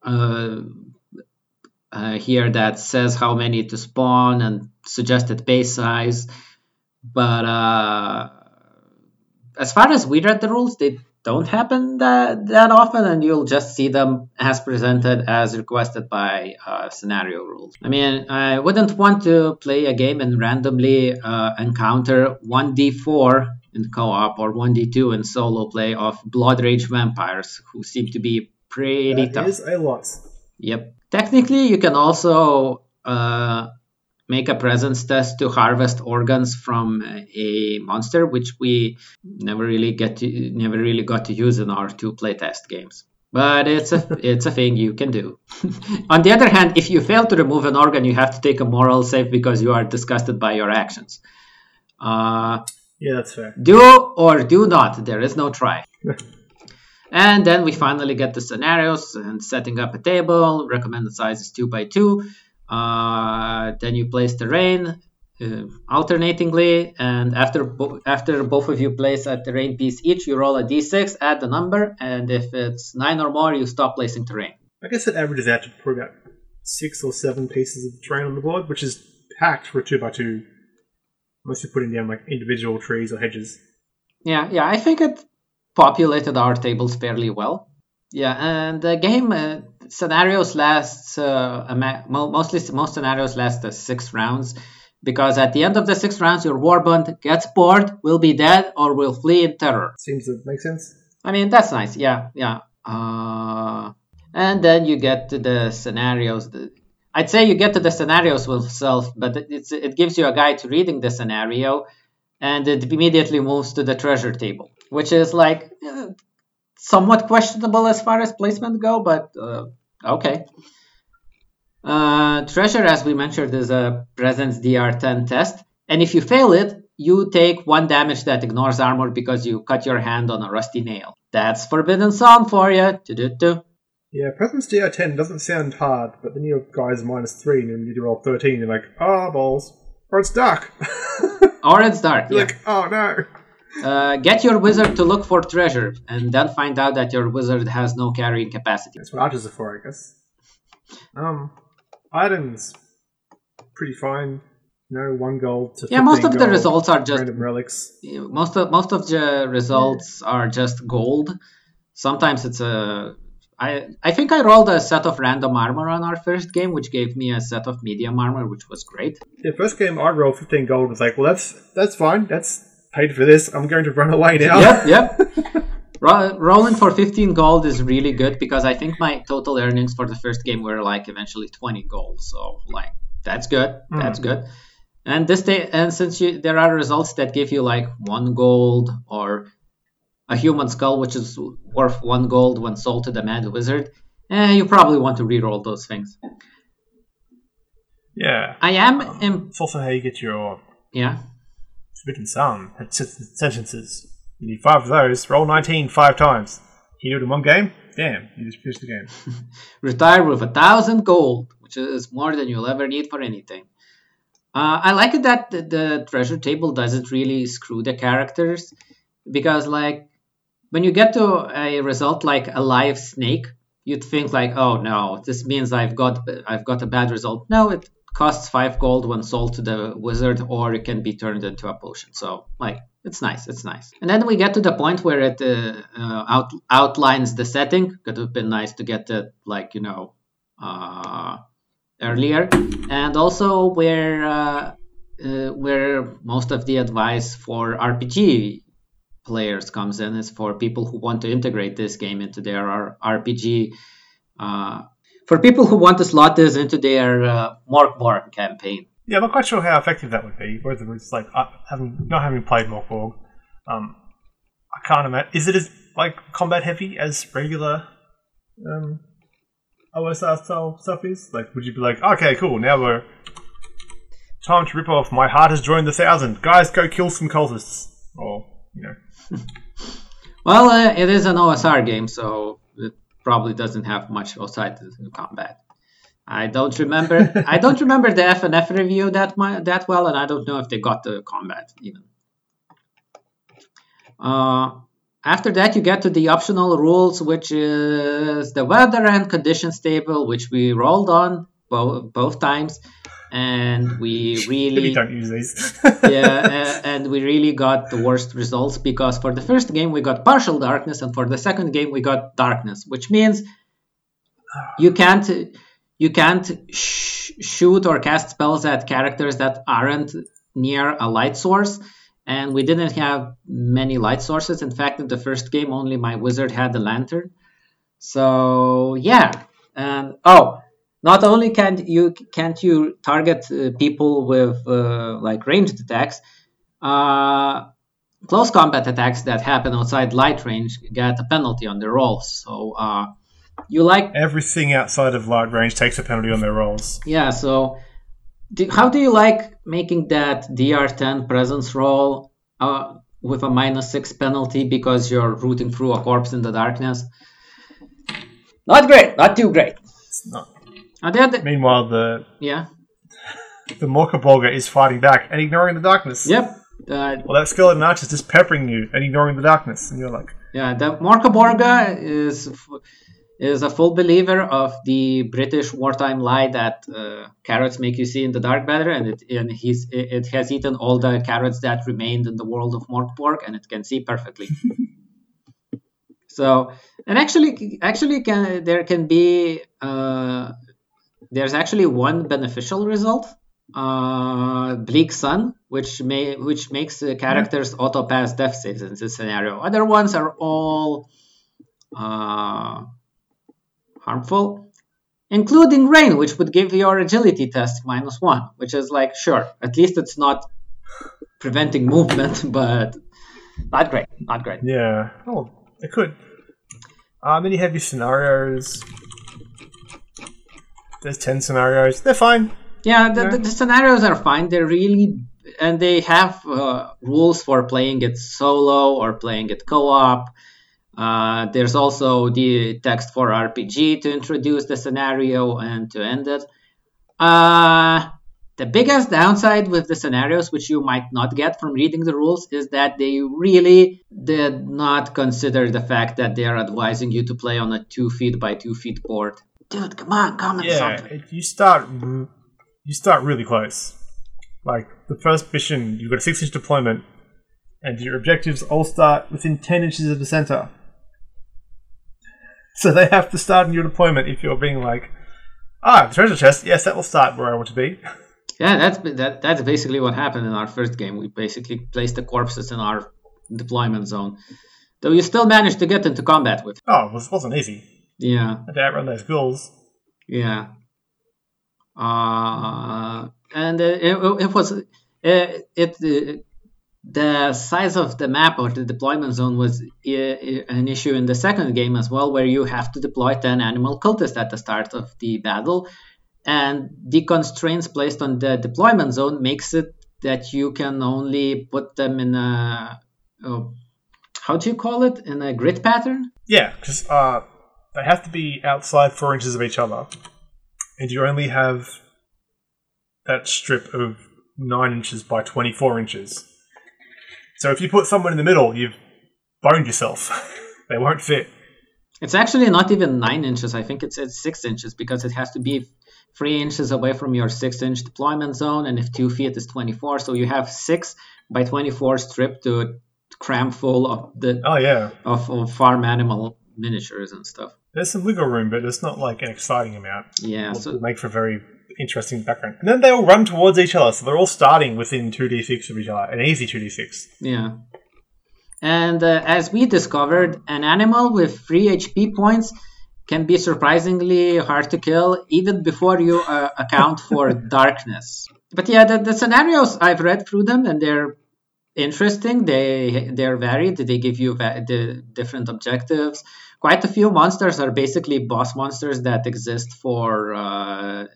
uh, uh, here that says how many to spawn and suggested base size. But uh, as far as we read the rules, they don't happen that, that often, and you'll just see them as presented as requested by uh, scenario rules. I mean, I wouldn't want to play a game and randomly uh, encounter 1d4 in co op or 1d2 in solo play of Blood Rage vampires who seem to be pretty That tough. is a lot. Yep. Technically, you can also uh, make a presence test to harvest organs from a monster, which we never really get to never really got to use in our two playtest games. But it's a it's a thing you can do. On the other hand, if you fail to remove an organ, you have to take a moral save because you are disgusted by your actions. Uh, Yeah, that's fair. do or do not. There is no try. and then we finally get the scenarios and setting up a table. Recommended size is two by two. Uh, then you place terrain uh, alternatingly, and after bo- after both of you place a terrain piece each, you roll a d6, add the number, and if it's nine or more, you stop placing terrain. I guess it averages out to probably about six or seven pieces of terrain on the board, which is packed for a two by two. Unless you're putting down like individual trees or hedges. Yeah, yeah, I think it populated our tables fairly well. Yeah, and the game uh, scenarios last uh, a ma- mostly most scenarios last uh, six rounds because at the end of the six rounds, your warband gets bored, will be dead, or will flee in terror. Seems to make sense. I mean, that's nice. Yeah, yeah. Uh, and then you get to the scenarios. The, I'd say you get to the scenarios itself, but it- it's, it gives you a guide to reading the scenario, and it immediately moves to the treasure table, which is like uh, somewhat questionable as far as placement go, but uh, okay. Uh, treasure, as we mentioned, is a presence DR10 test, and if you fail it, you take one damage that ignores armor because you cut your hand on a rusty nail. That's Forbidden Psalm for you. Do-do-do. Yeah, Presence DR10 doesn't sound hard, but then your guy's minus three, and you roll 13, you're like, ah, balls. Or it's dark. Or it's dark. you're yeah. like, oh no. Uh, get your wizard to look for treasure, and then find out that your wizard has no carrying capacity. That's what archers are for, I guess. Um, items, pretty fine. No one gold to Yeah, most 15 of the results are just random relics. most of most of the results are just gold. Sometimes it's a I I think I rolled a set of random armor on our first game, which gave me a set of medium armor, which was great. The first game I rolled 15 gold was like, well, that's that's fine. That's paid for this. I'm going to run away now. Yep, yep. Ro- rolling for 15 gold is really good because I think my total earnings for the first game were like eventually 20 gold. So like that's good. That's good. And this day, and since you, there are results that give you like one gold or a human skull, which is worth one gold when sold to the mad wizard, eh, you probably want to reroll those things. Yeah. I am, im- It's also how you get your yeah. Forbidden Psalm sentences. You need five of those. Roll 19 five times. You do it in one game? Damn, you just finished the game. retire with a thousand gold, which is more than you'll ever need for anything. Uh, I like it that the, the treasure table doesn't really screw the characters because, like, when you get to a result like a live snake, you'd think like, oh no, this means I've got I've got a bad result. No, it costs five gold when sold to the wizard, or it can be turned into a potion. So, like, it's nice, it's nice. And then we get to the point where it uh, uh, out, outlines the setting. Could have been nice to get it, like, you know, uh, earlier. And also where uh, uh, where most of the advice for RPG players comes in is for people who want to integrate this game into their RPG. Uh, for people who want to slot this into their uh, Morkborg campaign. Yeah, I'm not quite sure how effective that would be. Whether it's like uh, having not having played Morkborg, um, I can't imagine. Is it as like combat heavy as regular um, OSR style stuff is? Like, would you be like, okay, cool, now we're time to rip off. My heart has joined the thousand. Guys, go kill some cultists, or you know. Well, uh, it is an OSR game, so probably doesn't have much outside the combat. I don't remember. I don't remember the FNF review that mu- that well, and I don't know if they got the combat even. Uh, after that, you get to the optional rules, which is the weather and conditions table, which we rolled on both both times, and we really don't use these. yeah, a- and we really got the worst results because for the first game we got partial darkness, and for the second game we got darkness, which means you can't you can't sh- shoot or cast spells at characters that aren't near a light source. And we didn't have many light sources. In fact, in the first game, only my wizard had the lantern. So yeah, and oh, not only can you can't you target uh, people with uh, like ranged attacks, uh, close combat attacks that happen outside light range get a penalty on their rolls. So uh, you like Everything outside of light range takes a penalty on their rolls. yeah. So do, how do you like making that DR10 presence roll uh, with a minus six penalty because you're rooting through a corpse in the darkness? Not great. Not too great. It's not. Uh, the Meanwhile, the yeah. the Morkabolga is fighting back and ignoring the darkness. Yep. Uh, Well, that skeleton archer is just peppering you and ignoring the darkness, and you're like, Yeah, the Morkaborga is is a full believer of the British wartime lie that uh, carrots make you see in the dark better, and it and he's it, it has eaten all the carrots that remained in the world of Morkborg, and it can see perfectly. so, and actually, actually, can there can be uh, there's actually one beneficial result. Uh, Bleak Sun, which may which makes the characters auto pass death saves in this scenario. Other ones are all uh, harmful, including Rain, which would give your agility test minus one, which is like sure, at least it's not preventing movement, but not great, not great. yeah, oh, it could. Um, then you have your scenarios. There's ten scenarios. They're fine. Yeah, the, the, the scenarios are fine. They're really, and they have uh, rules for playing it solo or playing it co-op. Uh, there's also the text for RPG to introduce the scenario and to end it. Uh, the biggest downside with the scenarios, which you might not get from reading the rules, is that they really did not consider the fact that they are advising you to play on a two feet by two feet board. Dude, come on, comment Yeah, something. it, you start you start really close. Like the first mission, you've got a six inch deployment, and your objectives all start within ten inches of the center. So they have to start in your deployment if you're being like, ah, the treasure chest. Yes, that will start where I want to be. Yeah, that's that, that's basically what happened in our first game. We basically placed the corpses in our deployment zone. Though you still managed to get into combat with. Oh, it wasn't easy. Yeah, I had to outrun those ghouls. yeah. Uh, and uh, it, it was it uh, the size of the map or the deployment zone was an issue in the second game as well, where you have to deploy 10 animal cultists at the start of the battle. And the constraints placed on the deployment zone makes it that you can only put them in a, oh, how do you call it? In a grid pattern? Yeah, because uh, they have to be outside four inches of each other, and you only have that strip of nine inches by twenty-four inches. So if you put someone in the middle, you've boned yourself. they won't fit. It's actually not even nine inches. I think it's, it's six inches because it has to be three inches away from your six inch deployment zone. And if two feet is 24, so you have six by 24 strip to cram full of the Oh yeah, of, of farm animal miniatures and stuff. There's some wiggle room, but it's not like an exciting amount. Yeah. Will So make for a very interesting background. And then they all run towards each other, so they're all starting within two d six of each other, an easy two d six. yeah. And uh, as we discovered, an animal with three HP points can be surprisingly hard to kill even before you uh, account for darkness. But yeah, the, the scenarios I've read through them and they're interesting. They they're varied. They give you va- the different objectives. Quite a few monsters are basically boss monsters that exist for uh,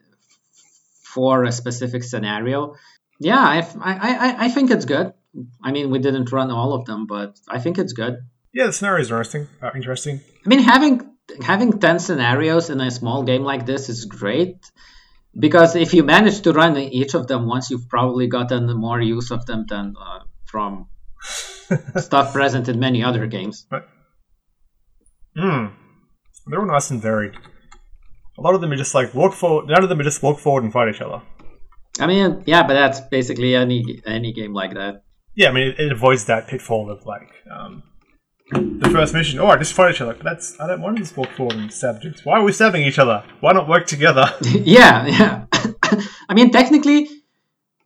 for a specific scenario. Yeah, I, I, I, I think it's good. I mean, we didn't run all of them, but I think it's good. Yeah, the scenarios are interesting. Uh, interesting. I mean, having having ten scenarios in a small game like this is great because if you manage to run each of them once, you've probably gotten more use of them than uh, from stuff present in many other games. Hmm. They're all nice and varied. A lot of them are just like walk forward. None of them are just walk forward and fight each other. I mean, yeah, but that's basically any any game like that. Yeah, I mean, it, it avoids that pitfall of like um, the first mission. Oh, I just fight each other. But that's I don't want to just walk forward and stab dudes. Why are we stabbing each other? Why not work together? yeah, yeah. I mean, technically,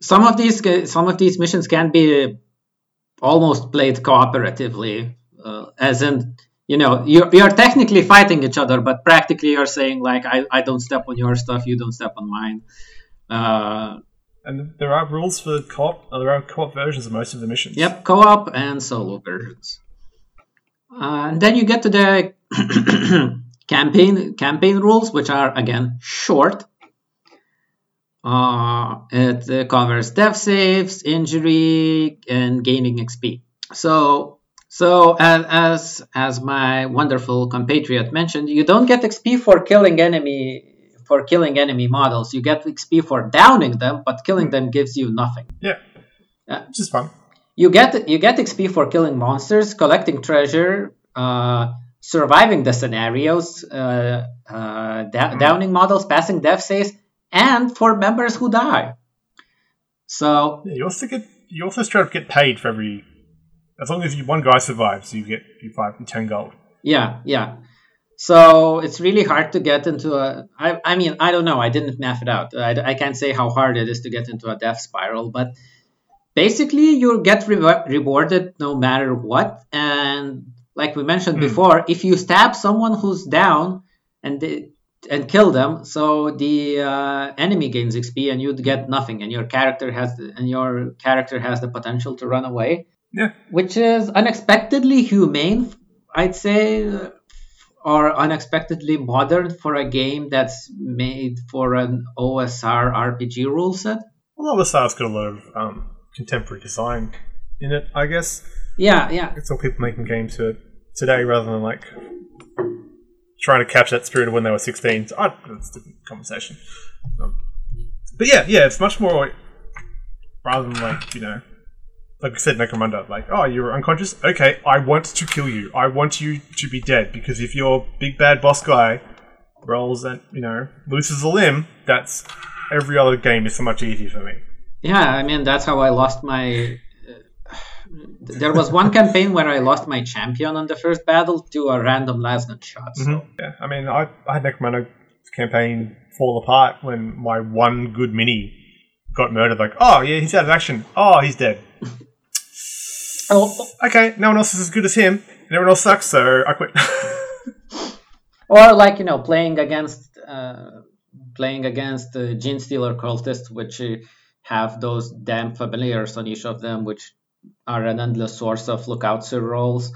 some of these some of these missions can be almost played cooperatively, uh, as in, you know, you're, you're technically fighting each other, but practically you're saying like, I, I don't step on your stuff, you don't step on mine. Uh, and there are rules for co-op. uh, There are co-op versions of most of the missions. Yep, co-op and solo versions. Uh, and then you get to the campaign campaign rules, which are again short. Uh, it uh, covers death saves, injury, and gaining XP. So, so as as as my wonderful compatriot mentioned, you don't get XP for killing enemy for killing enemy models. You get XP for downing them, but killing them gives you nothing. Yeah. Yeah. Which is fun. You get you get XP for killing monsters, collecting treasure, uh, surviving the scenarios, uh, uh, da- downing models, passing death saves, and for members who die. So Yeah, you also get you also straight up get paid for every as long as you one guy survives, you get you ten gold. yeah, yeah. So it's really hard to get into a. I, I mean, I don't know. I didn't math it out. I, I can't say how hard it is to get into a death spiral, but basically you get re- rewarded no matter what. And like we mentioned Hmm. before, if you stab someone who's down and they, and kill them, so the uh, enemy gains XP and you get nothing, and your character has the, and your character has the potential to run away Yeah. which is unexpectedly humane, I'd say, or unexpectedly modern for a game that's made for an OSR RPG rule set. Well, Star's got a lot of um, contemporary design in it, I guess. Yeah, yeah, It's all people making games for today rather than like trying to capture that spirit of when they were 16. So, I, that's a different conversation. Um, but yeah, yeah, it's much more rather than like, you know, like I said, Necromunda, like, oh, you're unconscious? Okay, I want to kill you. I want you to be dead because if your big bad boss guy rolls and, you know, loses a limb, that's every other game is so much easier for me. yeah. I mean, that's how I lost my. uh, There was one campaign where I lost my champion on the first battle to a random lasgun shot. So. Yeah, I mean, I, I had Necromunda campaign fall apart when my one good mini got murdered. Like, oh yeah, he's out of action. Oh, he's dead. Oh, Okay, no one else is as good as him. and everyone else sucks, so I quit. or like you know playing against uh, playing against uh, gene stealer cultists which uh, have those damn familiars on each of them which are an endless source of lookouts rolls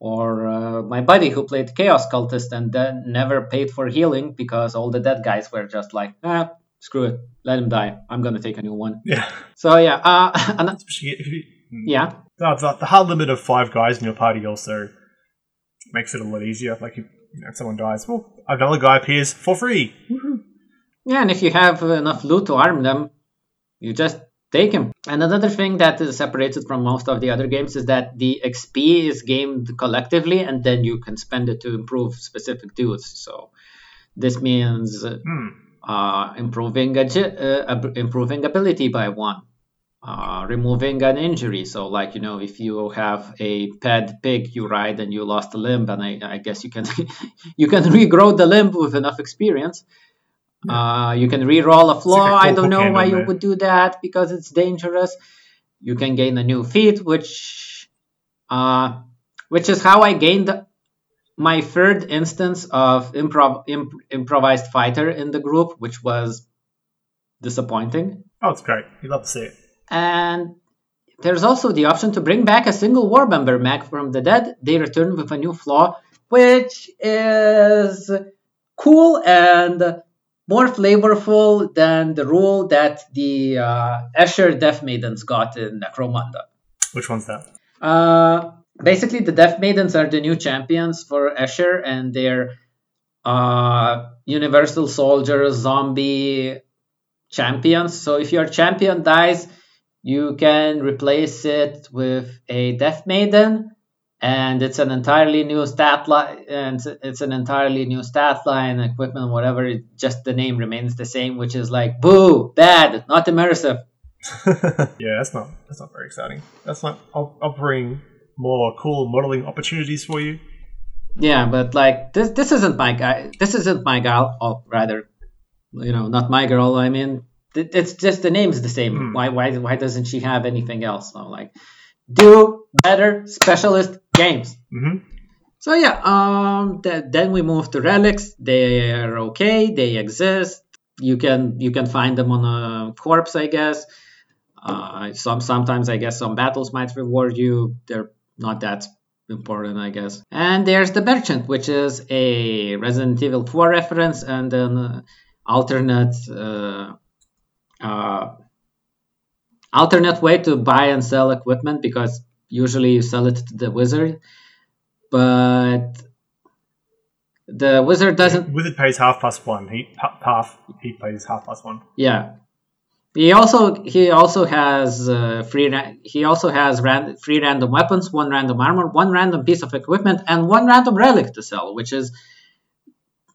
or uh, my buddy who played chaos cultist and then never paid for healing because all the dead guys were just like ah screw it. Let him die. I'm gonna take a new one. Yeah. So yeah uh, and, Especially if you, yeah the, the, the hard limit of five guys in your party also makes it a lot easier. Like if, you know, if someone dies, well, another guy appears for free. Yeah, and if you have enough loot to arm them, you just take him. And another thing that is separated from most of the other games is that the XP is gamed collectively, and then you can spend it to improve specific dudes. So this means uh, Hmm. uh, improving agi- uh, ab- improving ability by one, uh, removing an injury. So like you know, if you have a pet pig you ride and you lost a limb, and I, I guess you can you can regrow the limb with enough experience. Uh, you can re-roll a flaw. like I don't know why you there. would do that because it's dangerous. You can gain a new feat, which uh, which is how I gained my third instance of improv imp- improvised fighter in the group, which was disappointing. Oh, it's great. You'd love to see it. And there's also the option to bring back a single war member back from the dead. They return with a new flaw, which is cool and more flavorful than the rule that the uh, Escher Death Maidens got in Necromunda. Which one's that? Uh, basically, the Death Maidens are the new champions for Escher, and they're uh, Universal Soldier zombie champions. So if your champion dies, you can replace it with a Death Maiden, and it's an entirely new stat line. And it's an entirely new stat line, equipment, whatever. It, just the name remains the same, which is like boo, bad, not immersive. yeah, that's not that's not very exciting. That's not off- offering more cool modeling opportunities for you. Yeah, but like this this isn't my guy. This isn't my girl, or oh, rather, you know, not my girl. I mean, th- it's just the name's the same. Hmm. Why why why doesn't she have anything else? So like, do better specialist games. hmm So yeah, um, th- then we move to relics. They're okay. They exist. You can you can find them on a corpse, I guess. Uh, some sometimes I guess some battles might reward you. They're not that important, I guess. And there's the merchant, which is a Resident Evil 4 reference and an uh, alternate uh, alternate way to buy and sell equipment because usually you sell it to the wizard, but the wizard doesn't Wizard pays half plus one. He ha- half he pays half plus one. Yeah. He also he also has uh, free ra- he also has ran- free random weapons, one random armor, one random piece of equipment, and one random relic to sell, which is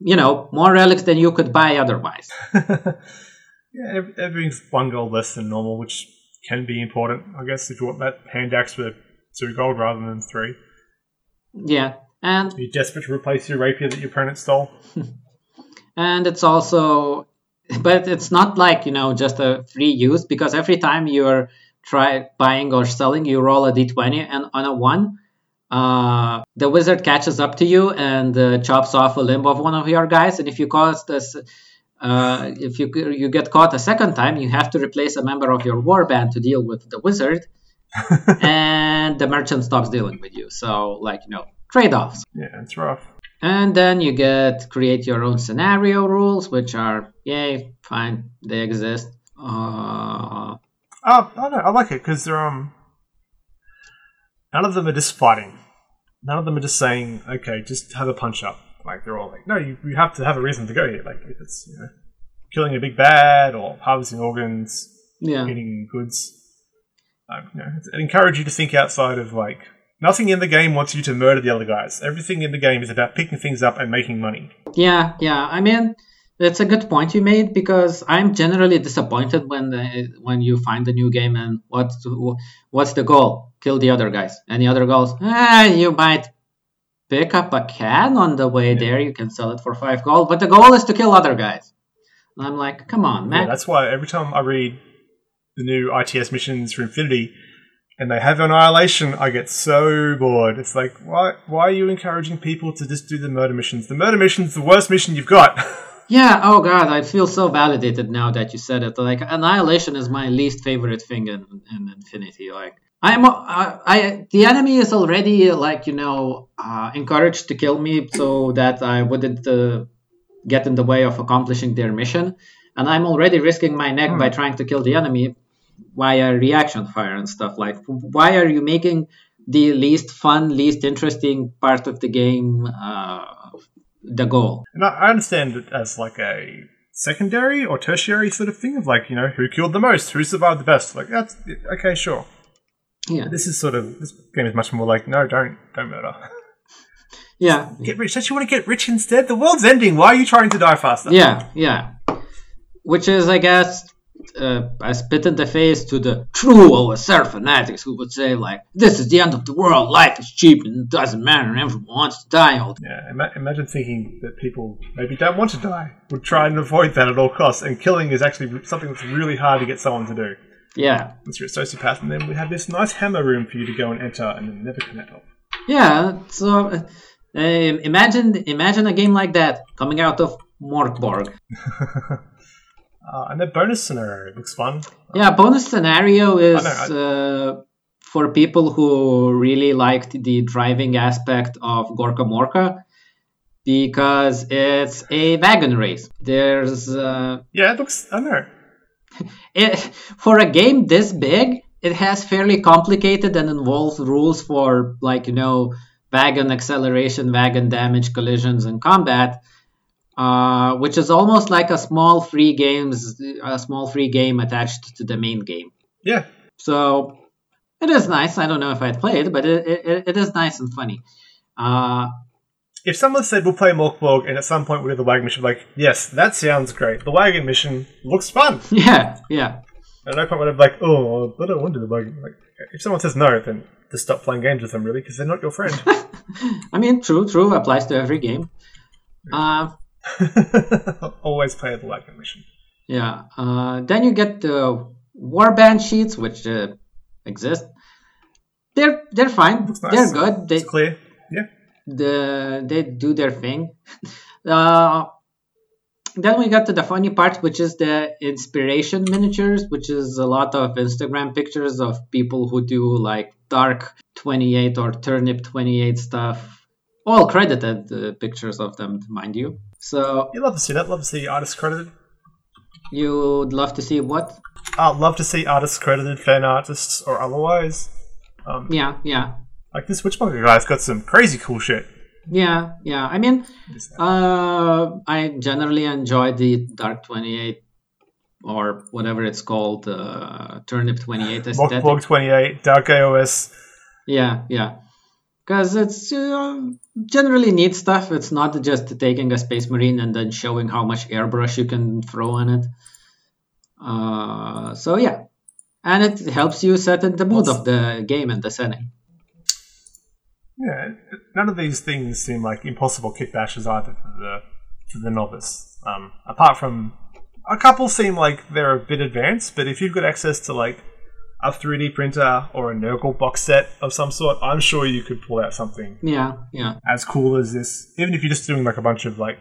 you know more relics than you could buy otherwise. yeah, ev- everything's one gold less than normal, which can be important, I guess, if you want that hand axe for two gold rather than three. Yeah, and You're desperate to replace your rapier that your opponent stole. and it's also but it's not like you know just a free use because every time you're try buying or selling you roll a d20 and on a one uh, the wizard catches up to you and uh, chops off a limb of one of your guys and if you cause this uh, if you you get caught a second time you have to replace a member of your warband to deal with the wizard and the merchant stops dealing with you so like you know trade-offs Yeah, it's rough. and then you get create your own scenario rules, which are yay, fine, they exist. Uh, Oh, I know. I like it because they're um. None of them are just fighting. None of them are just saying, "Okay, just have a punch up." Like they're all like, "No, you, you have to have a reason to go here." Like if it's you know, killing a big bad or harvesting organs, yeah, getting goods. Um, you know, it encourages you to think outside of like nothing in the game wants you to murder the other guys. Everything in the game is about picking things up and making money. yeah, yeah. I mean, that's a good point you made because I'm generally disappointed when the, when you find a new game and what's what's the goal? Kill the other guys. Any other goals? Ah, you might pick up a can on the way there. You can sell it for five gold, but the goal is to kill other guys. And I'm like, come on, Yeah, man. that's why every time I read the new ITS missions for Infinity, and they have Annihilation, I get so bored. It's like, why why are you encouraging people to just do the murder missions? The murder mission's the worst mission you've got. Yeah, oh god, I feel so validated now that you said it. Like annihilation is my least favorite thing in, in Infinity. Like I'm, I, I, the enemy is already like you know uh, encouraged to kill me so that I wouldn't uh, get in the way of accomplishing their mission, and I'm already risking my neck by trying to kill the enemy via reaction fire and stuff. Like, why are you making the least fun, least interesting part of the game uh, the goal? And I, I understand it as like a secondary or tertiary sort of thing of like, you know, who killed the most, who survived the best. Like that's okay, sure. Yeah, This is sort of this game is much more like, no, don't don't murder. yeah, Get rich. Don't you want to get rich instead? The world's ending. Why are you trying to die faster? Yeah, yeah. Which is, I guess, uh, a spit in the face to the true OSR fanatics who would say, like, this is the end of the world, life is cheap and it doesn't matter, and everyone wants to die all the Yeah, ima- imagine thinking that people maybe don't want to die, would try and avoid that at all costs, and killing is actually something that's really hard to get someone to do. Yeah, Once you're a sociopath, and then we have this nice hammer room for you to go and enter and then never come out of. yeah. So uh, imagine, imagine a game like that coming out of Morkborg. Uh, and the bonus scenario looks fun. Yeah, bonus scenario is I uh, for people who really liked the driving aspect of Gorka Morka because it's a wagon race. There's uh, Yeah, it looks. I don't know. it, for a game this big, it has fairly complicated and involved rules for like you know wagon acceleration, wagon damage, collisions, and combat. Uh, which is almost like a small free games, a small free game attached to the main game. Yeah, So it is nice. I don't know if I'd play it, but it, it, it is nice and funny. Uh, if someone said we'll play Morkborg and at some point we'll do the wagon mission, like, yes, that sounds great. The wagon mission looks fun. yeah, yeah, At no point would I be like, oh, I don't want to do the wagon. Like, if someone says no, then just stop playing games with them, really, because they're not your friend. I mean, true, true applies to every game. Uh, Always play the wagon mission. yeah. Uh, then you get the warband sheets, which uh, exist. They're they're fine. Nice. They're good. They It's clear. Yeah. The they do their thing. Uh, then we got to the funny part, which is the inspiration miniatures, which is a lot of Instagram pictures of people who do like dark 28 or turnip 28 stuff. All credited uh, pictures of them, mind you. So You love to see that. Love to see artists credited. you'd love to see what? I'd love to see artists credited, fan artists or otherwise. Um, Yeah, yeah, like this Witchmonger guy's got some crazy cool shit. yeah, yeah. I mean, uh, I generally enjoy the dark 28 or whatever it's called, uh, turnip 28 aesthetic. Morkborg 28, Dark AOS. Yeah, yeah. Because it's uh, generally neat stuff. It's not just taking a Space Marine and then showing how much airbrush you can throw on it. Uh, so yeah, and it helps you set in the mood of the game and the setting. Yeah, none of these things seem like impossible kitbashes either for the for the novice. Um, apart from a couple seem like they're a bit advanced, but if you've got access to like a 3D printer or a Nurgle box set of some sort, I'm sure you could pull out something Yeah, yeah, as cool as this. Even if you're just doing like a bunch of like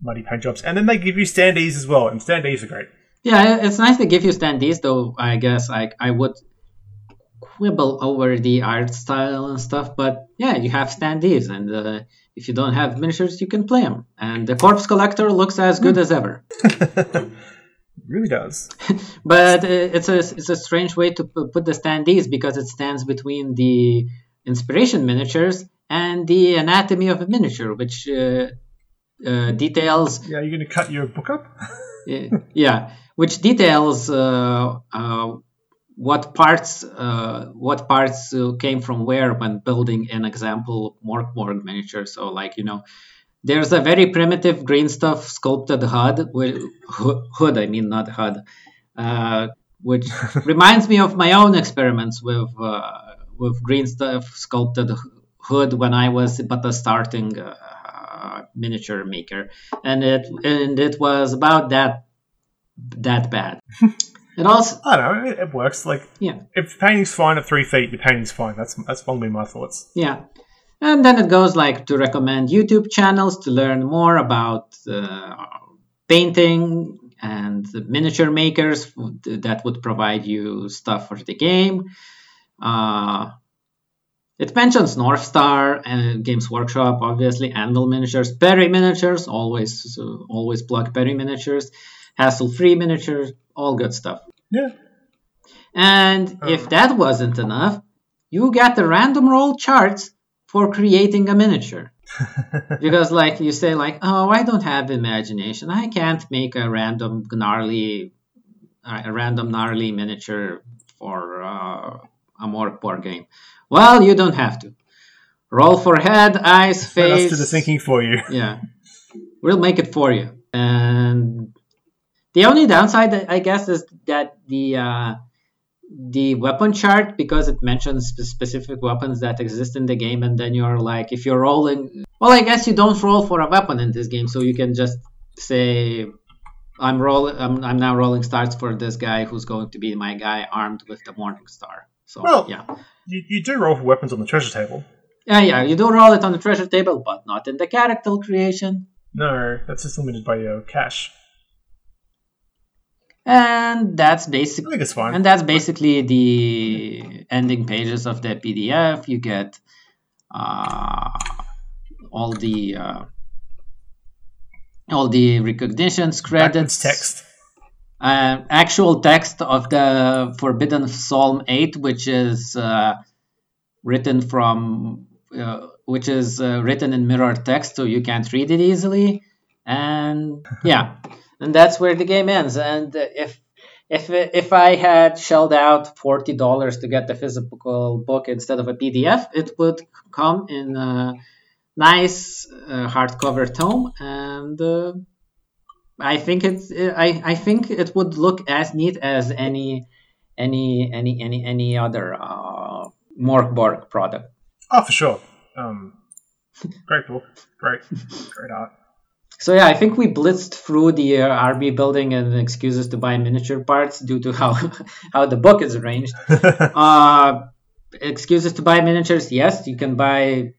muddy paint jobs, and then they give you standees as well, and standees are great. yeah. It's nice to give you standees, though. I guess I I would quibble over the art style and stuff, but yeah, you have standees, and uh, if you don't have miniatures, you can play them. And the corpse collector looks as good as ever. Really does. but uh, it's a it's a strange way to pu- put the standees because it stands between the inspiration miniatures and the anatomy of a miniature, which uh, uh, details Yeah, you're going to cut your book up. yeah, which details uh, uh, what parts uh, what parts uh, came from where when building an example Morkborg miniature. So like you know. There's a very primitive green stuff sculpted HUD, hood, I mean, not HUD, uh, which reminds me of my own experiments with uh, with green stuff sculpted hood when I was but a starting uh, miniature maker, and it and it was about that that bad. It also I don't know. It, it works. Like yeah if painting's fine at three feet, the painting's fine. That's that's long been my thoughts. yeah, and then it goes like to recommend YouTube channels to learn more about uh, painting and the miniature makers that would provide you stuff for the game. Uh, it mentions North Star and Games Workshop, obviously, Anvil Miniatures, Perry Miniatures, always always plug Perry Miniatures, hassle free miniatures, all good stuff. Yeah. And if that wasn't enough, you get the random roll charts for creating a miniature. because like you say like, oh, I don't have imagination. I can't make a random gnarly a random gnarly miniature for uh, a Morkborg game. Well, you don't have to. Roll for head, eyes, face. Let us do the thinking for you. Yeah, we'll make it for you. And the only downside, I guess, is that the uh, the weapon chart because it mentions specific weapons that exist in the game, and then you're like, if you're rolling, well, I guess you don't roll for a weapon in this game, so you can just say. I'm rolling. I'm, I'm now rolling starts for this guy who's going to be my guy armed with the Morning Star. So Well- yeah, You, you do roll for weapons on the treasure table. yeah, yeah. You do roll it on the treasure table, but not in the character creation. No, that's just limited by your cash. And that's I basically think it's fine. and that's basically the ending pages of the PDF. You get uh, all the uh, all the recognitions, credits, Backwards text. uh, actual text of the Forbidden Psalm 8, which is uh, written from, uh, which is uh, written in mirror text, so you can't read it easily. And yeah, and that's where the game ends. And if if if I had shelled out forty dollars to get the physical book instead of a PDF, it would come in a nice uh, hardcover tome and. Uh, I think it's I, I think it would look as neat as any any any any any other uh, Morkborg product. Oh, for sure. Um, great book. Great. Great art. So yeah, I think we blitzed through the uh, RB building and excuses to buy miniature parts due to how how the book is arranged. uh, excuses to buy miniatures, yes, you can buy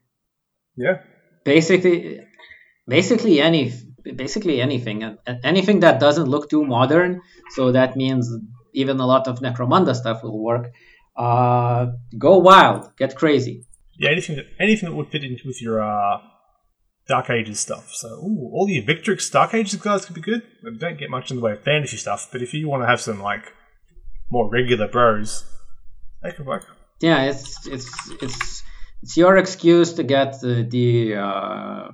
yeah. basically basically any basically anything and and anything that doesn't look too modern so that means even a lot of necromunda stuff will work uh go wild get crazy Yeah, anything that anything that would fit into with your uh, Dark Ages stuff. So, ooh, all the Victrix Dark Ages guys could be good. They don't get much in the way of fantasy stuff, but if you want to have some like more regular bros, they could work. yeah it's it's it's it's your excuse to get the, the uh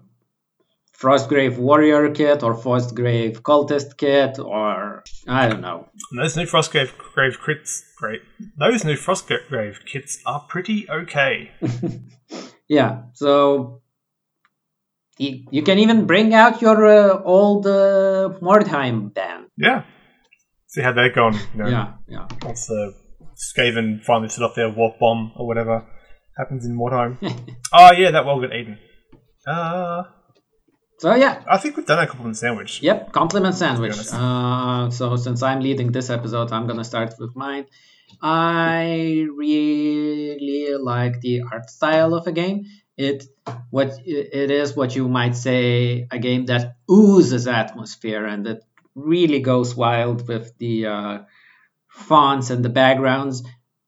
Frostgrave Warrior kit or Frostgrave Cultist kit or I don't know. And those new Frostgrave Grave crits, great. Those new Frostgrave kits are pretty okay. Yeah, so you, you can even bring out your uh, old uh, Mordheim band. Yeah. See how they're gone. You know, Yeah, yeah. Once the Skaven finally set off their warp bomb or whatever happens in Mordheim. oh yeah, that well got eaten. Uh, So yeah, I think we've done a compliment sandwich. yep, compliment sandwich. Uh, so since I'm leading this episode, I'm gonna start with mine. I really like the art style of a game. It what it is what you might say a game that oozes atmosphere and that really goes wild with the uh, fonts and the backgrounds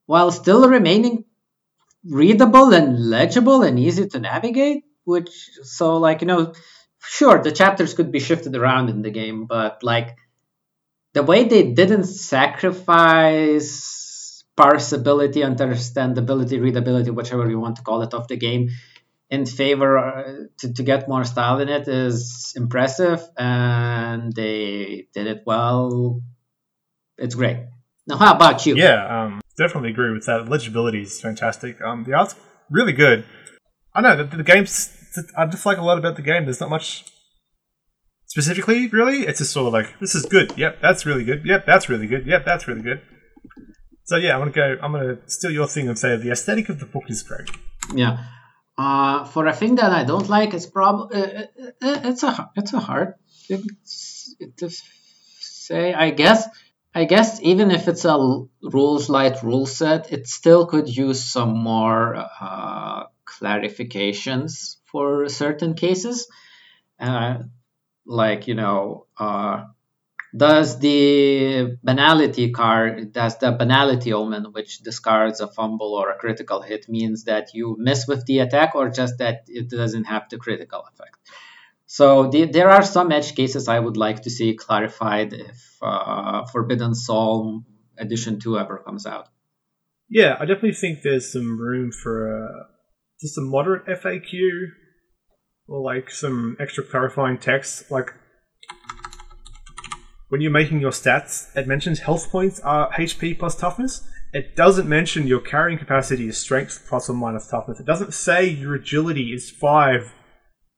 while still remaining readable and legible and easy to navigate which so like you know sure the chapters could be shifted around in the game but like the way they didn't sacrifice parsability understandability readability whichever you want to call it of the game in favor uh, to, to get more style in it is impressive and they did it well it's great now how about you Yeah, um, definitely agree with that. Legibility is fantastic. Um, the art's really good. I know the, the game's. I just like a lot about the game. There's not much specifically, really. It's just sort of like this is good. Yep, that's really good. Yep, that's really good. Yep, that's really good. So yeah, I'm gonna go. I'm gonna steal your thing and say the aesthetic of the book is great. Yeah. Uh, for a thing that I don't like, it's probably uh, uh, it's a it's a hard thing to say. I guess I guess even if it's a rules light rule set, it still could use some more uh, clarifications for certain cases. Uh, like, you know, uh, does the banality card, does the banality omen, which discards a fumble or a critical hit, means that you miss with the attack or just that it doesn't have the critical effect? So the, there are some edge cases I would like to see clarified if uh, Forbidden Psalm Edition 2 ever comes out. Yeah, I definitely think there's some room for uh, just a moderate FAQ or like some extra clarifying text. Like when you're making your stats, it mentions health points are HP plus toughness. It doesn't mention your carrying capacity is strength plus or minus toughness. It doesn't say your agility is 5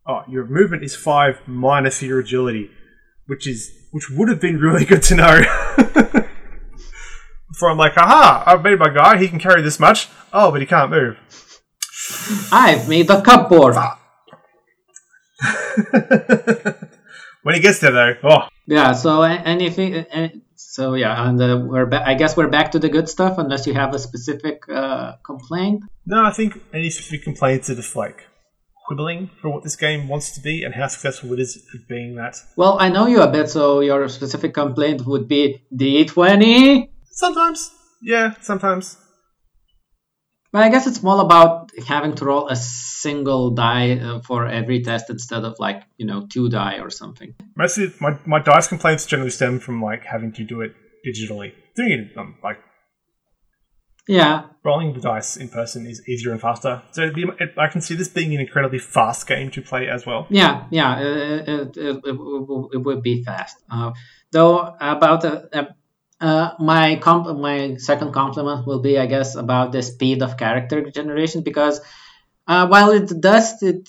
oh, your movement is five minus your agility, which is which would have been really good to know. Before I'm like, aha, I've made my guy, he can carry this much. Oh, but he can't move. I've made the cupboard. Ah. when he gets there, though, oh. Yeah. So anything. So yeah, and uh, we're ba- I guess we're back to the good stuff, unless you have a specific uh, complaint. No, I think any specific complaints are just like quibbling for what this game wants to be and how successful it is at being that. Well, I know you a bit, so your specific complaint would be D20? Sometimes. Yeah, sometimes. But I guess it's more about having to roll a single die uh, for every test instead of like, you know, two die or something. Mostly, my, my dice complaints generally stem from like having to do it digitally. Doing it um, like yeah. Rolling the dice in person is easier and faster. So be, it, I can see this being an incredibly fast game to play as well. Yeah, yeah, it, it, it, it would be fast. Uh, though, about the. Uh, my comp- my second compliment will be, I guess, about the speed of character generation because uh, while it does it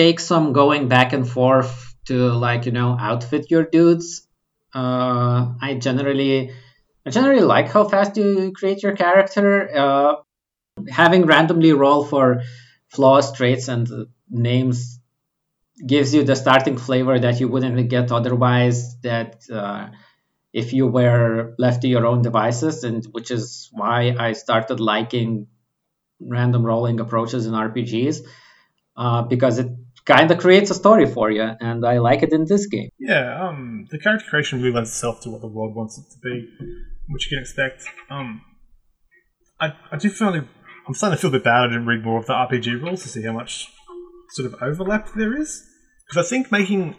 take some going back and forth to like you know outfit your dudes, uh, I generally I generally like how fast you create your character. Uh, having randomly roll for flaws, traits, and names gives you the starting flavor that you wouldn't get otherwise. That uh, if you were left to your own devices, and which is why I started liking random rolling approaches in RPGs uh, because it kind of creates a story for you, and I like it in this game. Yeah, um, the character creation really lends itself to what the world wants it to be which you can expect. Um, I, I do feel like I'm starting to feel a bit bad I didn't read more of the RPG rules to see how much sort of overlap there is. Because I think making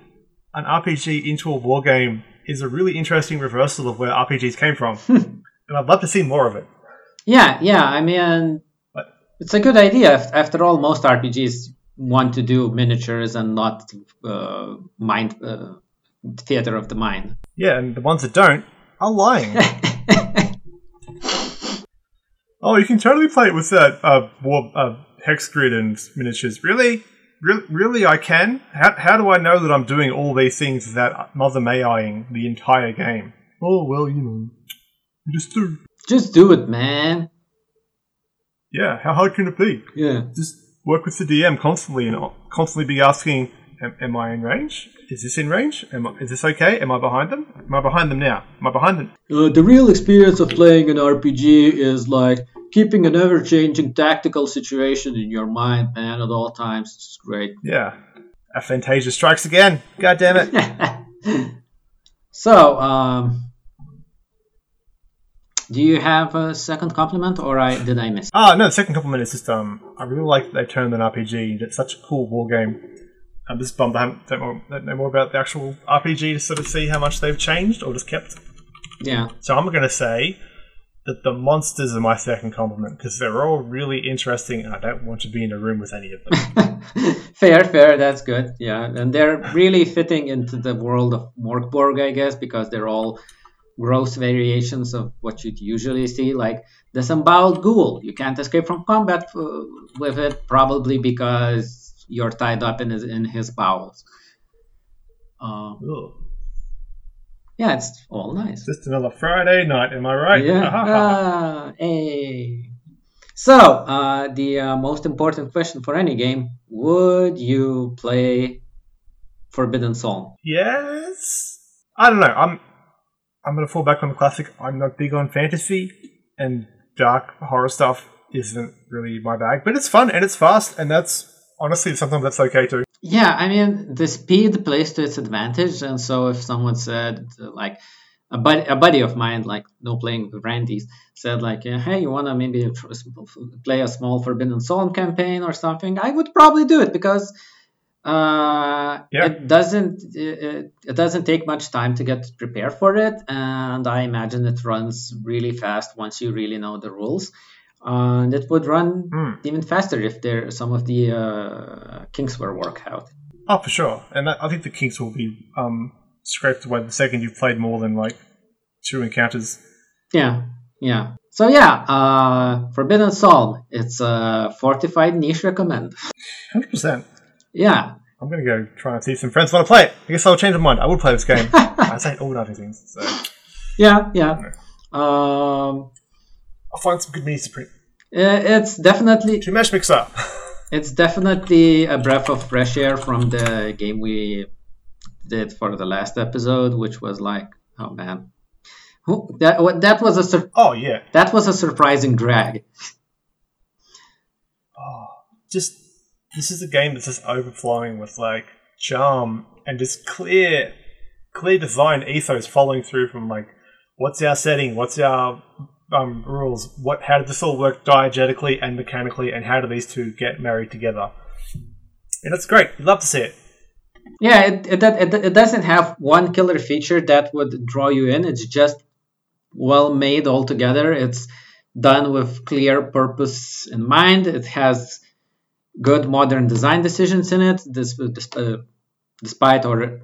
an RPG into a war game is a really interesting reversal of where RPGs came from. and I'd love to see more of it. Yeah, yeah. I mean, but, it's a good idea. After all, most RPGs want to do miniatures and not uh, mind uh, theater of the mind. Yeah, and the ones that don't are lying. oh, you can totally play it with that uh, war, uh, hex grid and miniatures. Really? Re- really, I can? How, how do I know that I'm doing all these things without Mother May-ing the entire game? Oh, well, you know. Just do. Just do it, man. Yeah, how hard can it be? Yeah. Just work with the DM constantly and constantly be asking, am, am I in range? Is this in range? Am I, is this okay? Am I behind them? Am I behind them now? Am I behind them? Uh, the real experience of playing an RPG is like keeping an ever-changing tactical situation in your mind, man, at all times. It's great. Yeah. Aphantasia strikes again. God damn it. so, um, do you have a second compliment, or I did I miss? Oh no. The second compliment is just um, I really like that they turned an RPG into such a cool war game I'm just bummed I haven't don't, more, don't know more about the actual RPG to sort of see how much they've changed or just kept. Yeah. So I'm going to say that the monsters are my second compliment because they're all really interesting and I don't want to be in a room with any of them. fair, fair, that's good. Yeah, and they're really fitting into the world of Mörk Borg, I guess, because they're all gross variations of what you'd usually see, like the Disemboweled Ghoul. You can't escape from combat uh, with it, probably because you're tied up in his in his bowels. Um, yeah, it's all nice. Just another Friday night, am I right? Yeah. ah, hey. So, uh, the uh, most important question for any game: Would you play Forbidden Psalm? Yes. I don't know. I'm. I'm gonna fall back on the classic. I'm not big on fantasy and dark horror stuff isn't really my bag, but it's fun and it's fast, and that's honestly something that's okay too. Yeah, I mean the speed plays to its advantage, and so if someone said like a buddy, a buddy of mine, like no playing with Randy's, said like, hey, you wanna maybe play a small Forbidden Psalm campaign or something, I would probably do it because uh, Yeah. it doesn't it, it doesn't take much time to get prepared for it, and I imagine it runs really fast once you really know the rules. And it would run Hmm. even faster if there some of the uh, kinks were worked out. Oh, for sure. And that, I think the kinks will be um, scraped away the second you've played more than like two encounters. Yeah, yeah. So yeah, uh, Forbidden Psalm. It's a fortified niche recommend. Hundred percent. Yeah, I'm gonna go try and see if some friends want to play it. I guess I'll change my mind. I would play this game. I say organising things, so yeah, yeah. Um, I'll find some good minis to print. i- it's definitely To Meshmixer. it's definitely a breath of fresh air from the game we did for the last episode, which was like, oh man, Who- that that was a sur- oh yeah. that was a surprising drag. Oh, just this is a game that's just overflowing with like charm and just clear, clear design ethos following through from like what's our setting, what's our um, rules, what how did this all work diegetically and mechanically, and how do these two get married together? And it's great. You'd love to see it. Yeah, it, it, it, it doesn't have one killer feature that would draw you in. It's just well made altogether. It's done with clear purpose in mind. It has good modern design decisions in it, this, this, uh, despite or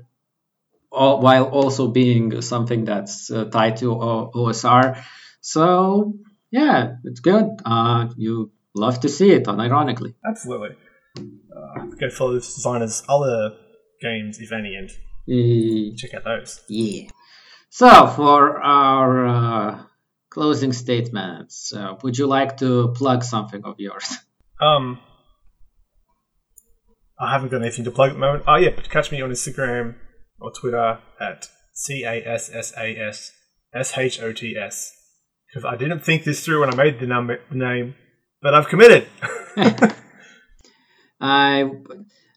all, while also being something that's uh, tied to o- OSR. So yeah, it's good. Uh, you love to see it, unironically. Absolutely. Uh, go follow this designer's other games, if any, and Eh, check out those. Yeah. So for our uh, closing statements, uh, would you like to plug something of yours? Um, I haven't got anything to plug at the moment. Oh yeah, but catch me on Instagram or Twitter at c a s s a s s h o t s because I didn't think this through when I made the number name, but I've committed. I,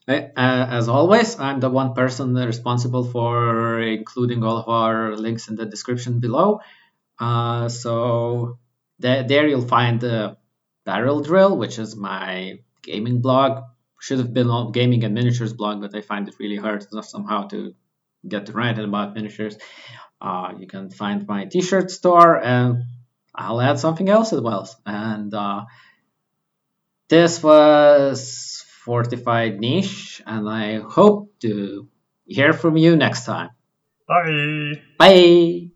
uh, as always, I'm the one person responsible for including all of our links in the description below. Uh, so there, there you'll find the Barrel Drill, which is my gaming blog. Should have been gaming and miniatures blog, but I find it really hard somehow to get to write about miniatures. Uh, you can find my t-shirt store, and I'll add something else as well. And uh, this was Fortified Niche, and I hope to hear from you next time. Bye. Bye!